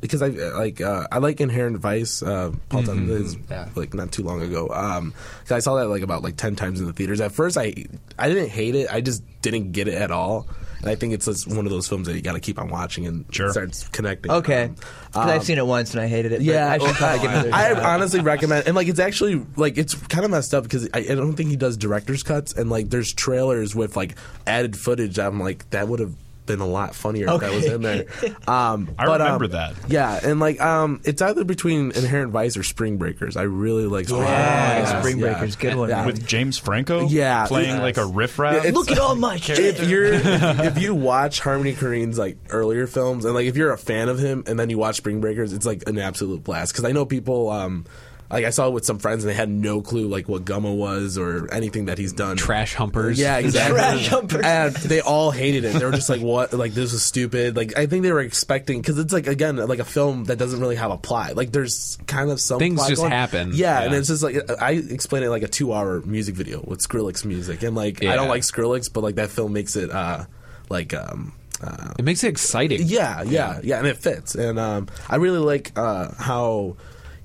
because I like uh, I like Inherent Vice. Uh, Paul Thomas Yeah. like not too long ago. Um, 'cause I saw that like about like ten times in the theaters. At first, I I didn't hate it. I just didn't get it at all. And I think it's just one of those films that you got to keep on watching and Sure. starts connecting. Okay, Um, 'Cause I've seen it once and I hated it. yeah, I should probably (laughs) give it a I shot. honestly recommend, and like it's actually like it's kind of messed up because I, I don't think he does director's cuts, and like there's trailers with like added footage. I'm like that would have been a lot funnier if that was in there. (laughs) Um, I but, remember um, that. Yeah, and like um, it's either between Inherent Vice or Spring Breakers. I really like Spring Yeah, Breakers. Spring Breakers, good one. Yeah. With James Franco Yeah. playing Yes. like a riffraff. It's- Look at all my if you're (laughs) if you watch Harmony Korine's like earlier films and like if you're a fan of him and then you watch Spring Breakers, it's like an absolute blast because I know people um like I saw it with some friends and they had no clue like what Gummo was or anything that he's done. Trash humpers. Yeah, (laughs) exactly. Trash humpers. And they all hated it. They were just like, "What? Like this is stupid." Like I think they were expecting because it's like again like a film that doesn't really have a plot. Like there's kind of some Things plot just going- happen. Yeah, and it's just like I explain it like a two-hour music video with Skrillex music, and like I don't like Skrillex, but like that film makes it uh like um. Uh, It makes it exciting. yeah, yeah, yeah, and it fits. And um, I really like uh, how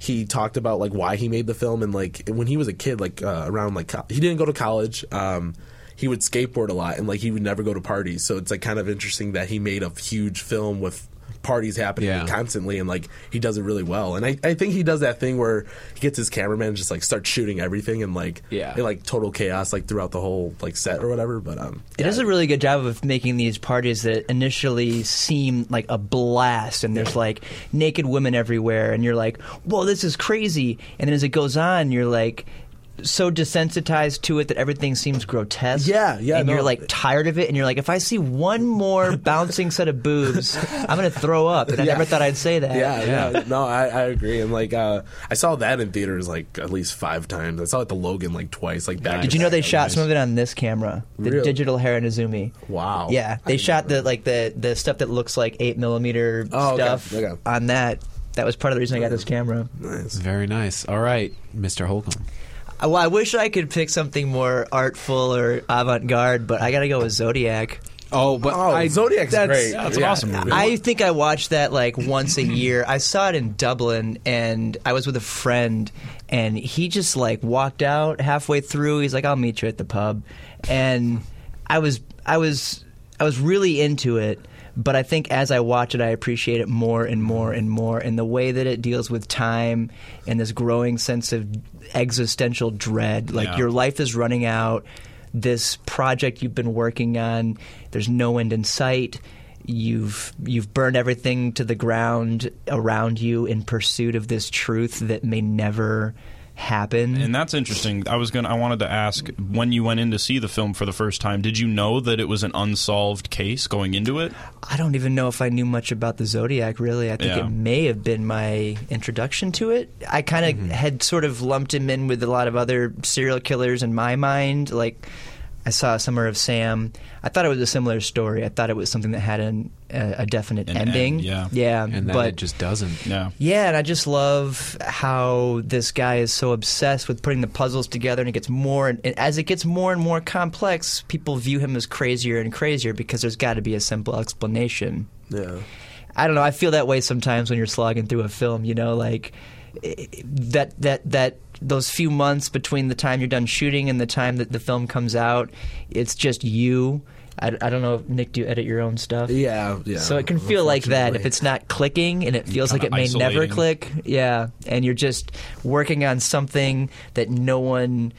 he talked about like why he made the film and like when he was a kid, like uh, around like co- he didn't go to college. Um, he would skateboard a lot and like he would never go to parties. So it's like kind of interesting that he made a huge film with parties happening Yeah. constantly and like he does it really well. And I, I think he does that thing where he gets his cameraman and just like starts shooting everything and like Yeah. in like total chaos like throughout the whole like set or whatever. But um, It does a really good job of making these parties that initially seem like a blast, and there's like naked women everywhere, and you're like, "Whoa, this is crazy!" And then as it goes on, you're like so desensitized to it that everything seems grotesque. Yeah, yeah, and no. you're like tired of it, and you're like, if I see one more (laughs) bouncing set of boobs, I'm gonna throw up. And I never thought I'd say that. Yeah, yeah. No, I, I agree. And like, uh, I saw that in theaters like at least five times. I saw it at the Logan like twice. Like back. Did you know they shot some of it on this camera, the Really? digital Haranizumi? Wow. Yeah, they didn't shot know the like the the stuff that looks like eight millimeter Oh, okay, stuff okay. on that. That was part of the reason I got this camera. Nice. Very nice. All right, Mr. Holcomb. Well, I wish I could pick something more artful or avant-garde, but I got to go with Zodiac. Oh, but Oh, I, Zodiac's that's- great. That's an awesome movie. I think I watched that like once a (clears throat) year. I saw it in Dublin, and I was with a friend, and he just like walked out halfway through. He's like, "I'll meet you at the pub," and I was, I was, I was really into it. But I think as I watch it, I appreciate it more and more and more, and the way that it deals with time and this growing sense of existential dread. Like Yeah. your life is running out. This project you've been working on, there's no end in sight you've you've burned everything to the ground around you in pursuit of this truth that may never happen. And that's interesting. I was gonna. I wanted to ask when you went in to see the film for the first time. Did you know that it was an unsolved case going into it? I don't even know if I knew much about the Zodiac. Really, I think Yeah. it may have been my introduction to it. I kind of mm-hmm. had sort of lumped him in with a lot of other serial killers in my mind. Like I saw Summer of Sam. I thought it was a similar story. I thought it was something that had an, a, a definite An ending. end, yeah. yeah, and but it just doesn't. Yeah. yeah, and I just love how this guy is so obsessed with putting the puzzles together, and it gets more and as it gets more and more complex, people view him as crazier and crazier because there's got to be a simple explanation. Yeah. I don't know. I feel that way sometimes when you're slogging through a film. You know, like eh, that that that those few months between the time you're done shooting and the time that the film comes out, it's just you. I, I don't know, Nick. Do you edit your own stuff? Yeah, yeah. So it can feel like that if it's not clicking and it feels like it may never click. Yeah, and you're just working on something that no one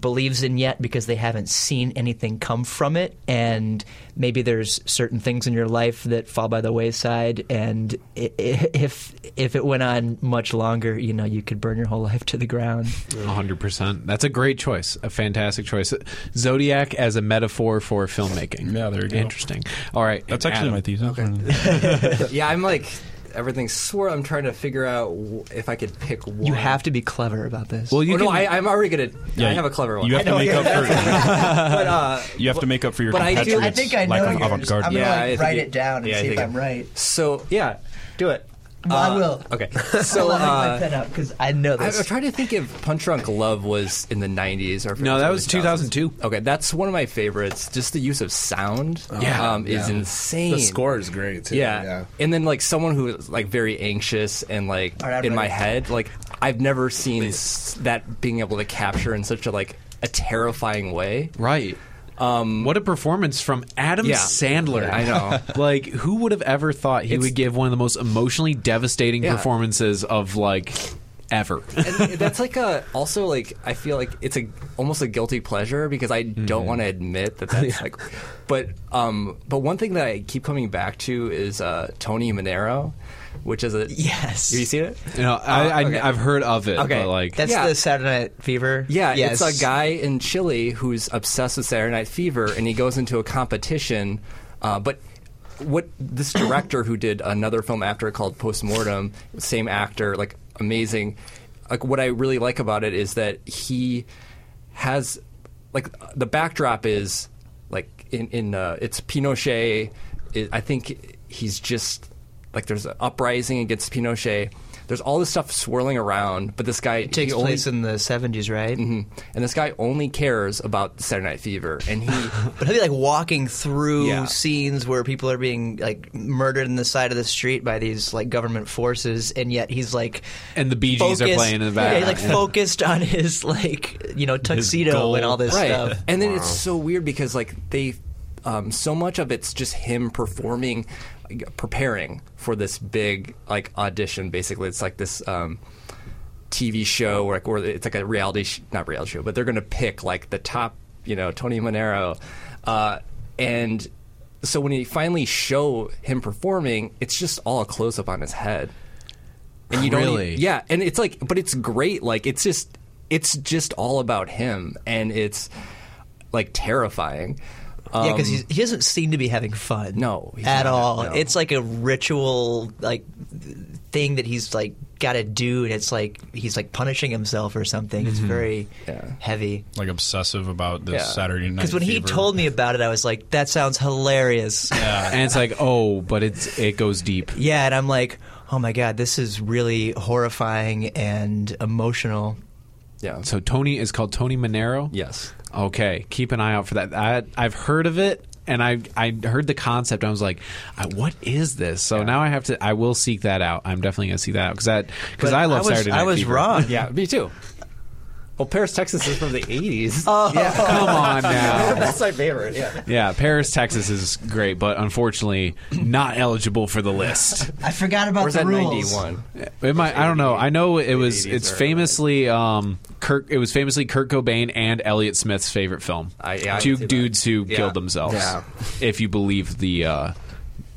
believes in yet because they haven't seen anything come from it and maybe there's certain things in your life that fall by the wayside and i- i- if if it went on much longer you know you could burn your whole (laughs) life to the ground hundred percent. That's a great choice. A fantastic choice. Zodiac as a metaphor for filmmaking. Yeah, there you go. Interesting. All right, That's actually Adam. my thesis. okay. (laughs) (laughs) yeah, I'm like everything's swirl. I'm trying to figure out w- if I could pick one. you have to be clever about this Well, you oh, can. no, I, I'm already gonna. Yeah, I have a clever one. You have to make up for. (laughs) but uh, You have to make up for your. But I do- I think I like know an yours. avant-garde. I'm Yeah, gonna I like, write you- it down and yeah, see if I'm it- right. so yeah, do it. Well, I Uh, will. Okay. (laughs) So So I'll uh, my pen up because I know I- this. I'm trying to think if Punch Drunk Love was in the 90s or if it No, that was 2002. Okay, that's one of my favorites. Just the use of sound Yeah. um, is insane. The score is great too. Yeah. yeah. and then like someone who is like very anxious and like All right, I'm in my head, like I've never seen s- that being able to capture in such a like a terrifying way. Right. Um, what a performance from Adam Yeah. Sandler. I know. (laughs) like, who would have ever thought he It's- would give one of the most emotionally devastating Yeah. performances of like ever? and that's like a also like I feel like it's a almost a guilty pleasure because I Mm-hmm. don't want to admit that that's (laughs) like, but um, but one thing that I keep coming back to is uh, Tony Manero, which is a Yes. Have you seen it? You know, I, I, okay. I've heard of it, Okay. but like, That's Yeah. the Saturday Night Fever. Yeah, yes. it's a guy in Chile who's obsessed with Saturday Night Fever, and he goes into a competition. Uh, but what this director who did another film after it called Postmortem, same actor, like amazing. Like what I really like about it is that he has like the backdrop is like in in uh, it's Pinochet. It, I think he's just like there's an uprising against Pinochet. There's all this stuff swirling around, but this guy It takes only- place in the 70s, right? Mhm. And this guy only cares about Saturday Night Fever, and he (laughs) But he'll like walking through Yeah. scenes where people are being like murdered in the side of the street by these like government forces, and yet he's like and the Bee Gees are focused- playing in the Yeah, back. he's like focused on his like you know tuxedo and all this right. stuff. And then it's so weird because like they, um, so much of it's just him performing, like, preparing for this big like audition. Basically, it's like this. Um, TV show or, like, or it's like a reality sh- not reality show but they're going to pick like the top you know Tony Manero uh, and so when you finally show him performing it's just all a close up on his head and you don't Really? yeah and it's like but it's great like it's just it's just all about him and it's like terrifying yeah, because Um, he doesn't seem to be having fun. No, he's at not, all. no. It's like a ritual like thing that he's like got to do, and it's like he's like punishing himself or something. It's very Yeah. heavy. like obsessive about this Yeah. Saturday night. Because when he told me about it, I was like, "That sounds hilarious." and it's like, oh, but it's it goes deep. Yeah, and I'm like, oh my god, this is really horrifying and emotional. Yeah So Tony is called Tony Manero. yes Okay, keep an eye out for that. I, I've heard of it, and I I heard the concept. I was like, I, what is this? So now I have to. I will seek that out. I'm definitely gonna seek that out because that because I love was, Saturday Night I was Fever. wrong. (laughs) yeah me too well Paris Texas is from the 80s (laughs) Oh, yeah. Come on (laughs) now. that's my favorite yeah Yeah, Paris, Texas is great, but unfortunately not eligible for the list. I forgot about Where's the that rules. 91 It might. I don't know. I know it was. 80s It's or- famously um, Kurt. It was famously Kurt Cobain and Elliott Smith's favorite film. I- yeah, I Two can see that. dudes who Yeah. killed themselves. Yeah. If you believe the uh,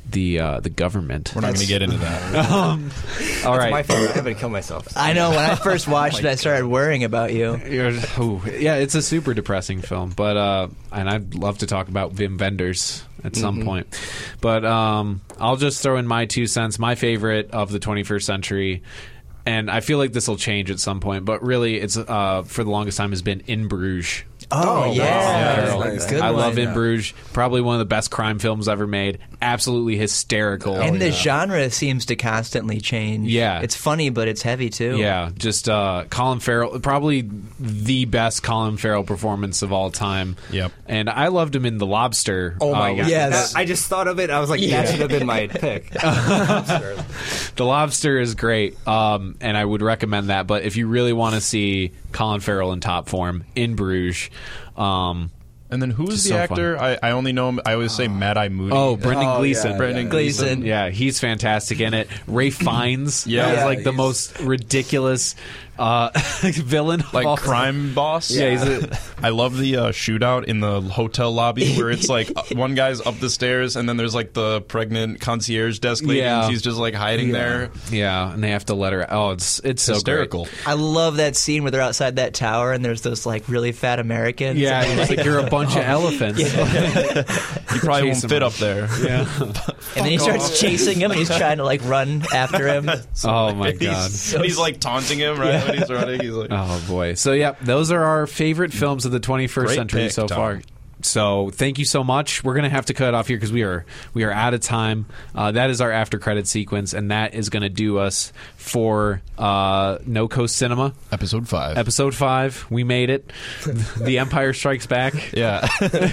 the uh, the government. We're not going to get into that. (laughs) (laughs) All right. My favorite. I haven't killed myself. I know. When I first (laughs) watched it, I started worrying about you. You're- ooh, yeah, it's a super depressing film, but uh, and I'd love to talk about Wim Wenders at some point, but um, I'll just throw in my two cents. My favorite of the 21st century, and I feel like this will change at some point, but really, it's uh, for the longest time has been In Bruges. Oh, wow. yeah, Carol. nice. Good I one. love In Bruges. Probably one of the best crime films ever made. Absolutely hysterical. And the genre seems to constantly change. Yeah. it's funny, but it's heavy too. Yeah, just uh, Colin Farrell, probably the best Colin Farrell performance of all time. Yep. And I loved him in The Lobster. Oh my uh, god! Yes. I just thought of it. I was like, yeah. that should have been my pick. (laughs) The Lobster is great, um, and I would recommend that. But if you really want to see Colin Farrell in top form, in Bruges. Um, And then who's the so actor? I, I only know him. I always say oh. Mad Eye Moody. oh, Brendan Oh, Gleeson. yeah, Brendan yeah. Gleeson. Yeah, he's fantastic in it. Ray (clears throat) Fiennes, Yeah. is Yeah, like the most ridiculous uh, (laughs) villain. like time. crime boss. Yeah, he's a, (laughs) I love the uh, shootout in the hotel lobby where it's like uh, one guy's up the stairs and then there's like the pregnant concierge desk lady Yeah. and she's just like hiding there. yeah, and they have to let her. Oh, it's it's so Hysterical. Great. I love that scene where they're outside that tower and there's those like really fat Americans. Yeah, (laughs) it's like you're a bunch of elephants. He probably Chase won't him fit up. up there. Yeah. and then he starts chasing him and he's trying to like run after him. oh my god. He's, and he's like taunting him right when he's running. He's like, Oh boy. So yeah, those are our favorite films of the 21st Great century pick, so Tom. far. So thank you so much. We're gonna have to cut off here because we are we are out of time. Uh, that is our after credit sequence, and that is gonna do us for uh, No Coast Cinema episode five. episode five. We made it. (laughs) the Empire Strikes Back. yeah. (laughs)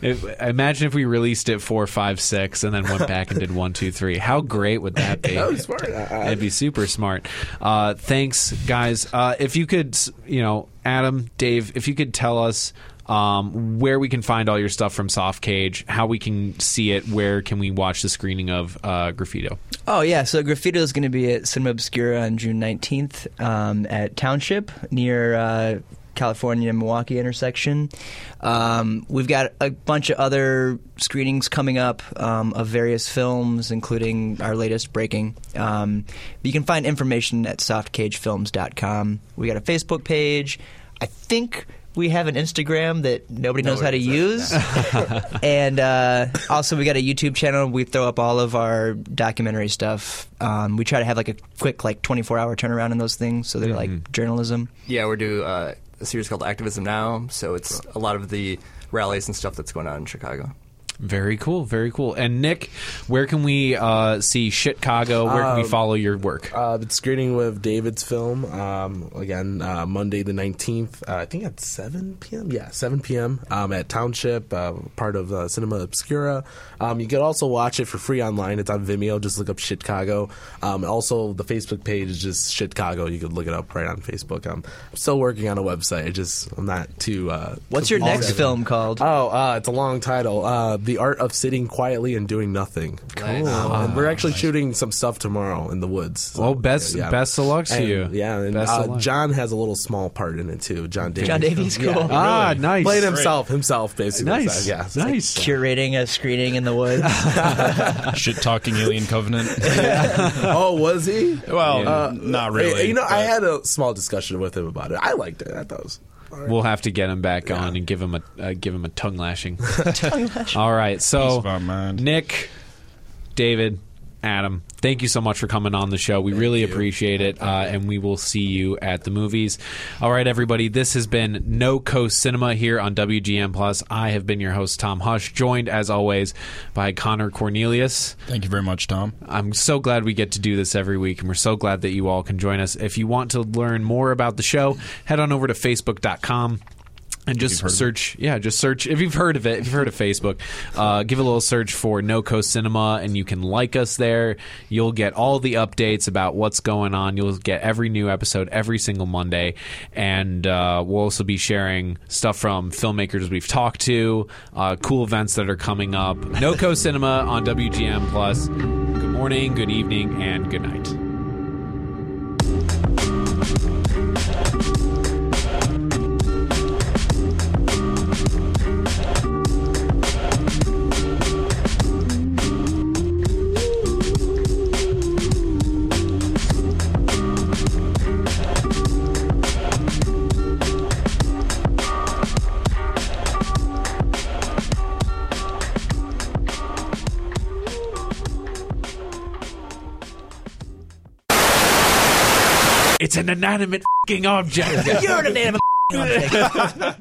If, imagine if we released it four, five, six, and then went back and did one, two, three. How great would that be? That was smart. I- It'd be super smart. Uh, thanks, guys. Uh, if you could, you know, Adam, Dave, if you could tell us um, where we can find all your stuff from Soft Cage, how we can see it, where can we watch the screening of uh, Graffito? Oh yeah, so Graffito is going to be at Cinema Obscura on June nineteenth um, at Township near uh, California and Milwaukee intersection. Um, we've got a bunch of other screenings coming up um, of various films, including our latest Breaking. Um, you can find information at softcagefilms.com. We got a Facebook page. I think. We have an Instagram that nobody knows how to use, (laughs) and uh, also we got a YouTube channel. We throw up all of our documentary stuff. Um, we try to have like a quick, like twenty four hour turnaround in those things, so they're like journalism. yeah, we're doing uh, a series called Activism Now. So it's a lot of the rallies and stuff that's going on in Chicago. Very cool, very cool. And Nick, where can we uh, see Chicago? Where can we Um, follow your work? Uh, the screening with David's film um, again uh, Monday the nineteenth. Uh, I think at seven p.m. Yeah, seven p.m. Um, at Township, uh, part of uh, Cinema Obscura. Um, you can also watch it for free online. It's on Vimeo. Just look up Chicago. Um, also, the Facebook page is just Chicago. You can look it up right on Facebook. Um, I'm still working on a website. I just I'm not too. Uh, What's your next awesome. film called? Oh, uh, it's a long title. Uh, the The art of Sitting Quietly and Doing Nothing. Nice. Um, and we're actually shooting some stuff tomorrow in the woods. So, Well, best- best of luck to And- you. Yeah, and Best of uh, luck. John has a little small part in it too. John Davies. John Davies, cool. Yeah, Ah, nice. Played himself, himself basically. Nice, So, yeah, so- nice. Curating a screening in the woods. (laughs) (laughs) Shit talking alien covenant. oh, was he? well, Uh, not really. You know, I had a small discussion with him about it. I liked it. I thought it was. We'll have to get him back on and give him a uh, give him a tongue lashing. (laughs) All right, so of our mind. Nick, David, Adam, thank you so much for coming on the show. We really you. appreciate it, uh, and we will see you at the movies. All right, everybody, this has been No Coast Cinema here on WGN Plus. I have been your host Tom Hush, joined as always by Connor Cornelius. Thank you very much, Tom. I'm so glad we get to do this every week, and we're so glad that you all can join us. If you want to learn more about the show, head on over to facebook.com. And just you've heard of search, yeah, just search. If you've heard of it, if you've heard of Facebook, uh, give a little search for No Coast Cinema, and you can like us there. You'll get all the updates about what's going on. You'll get every new episode every single Monday, and uh, we'll also be sharing stuff from filmmakers we've talked to, uh, cool events that are coming up. No Coast Cinema on WGN Plus. Good morning, good evening, and good night. It's an inanimate fing object. You're an inanimate (laughs) object.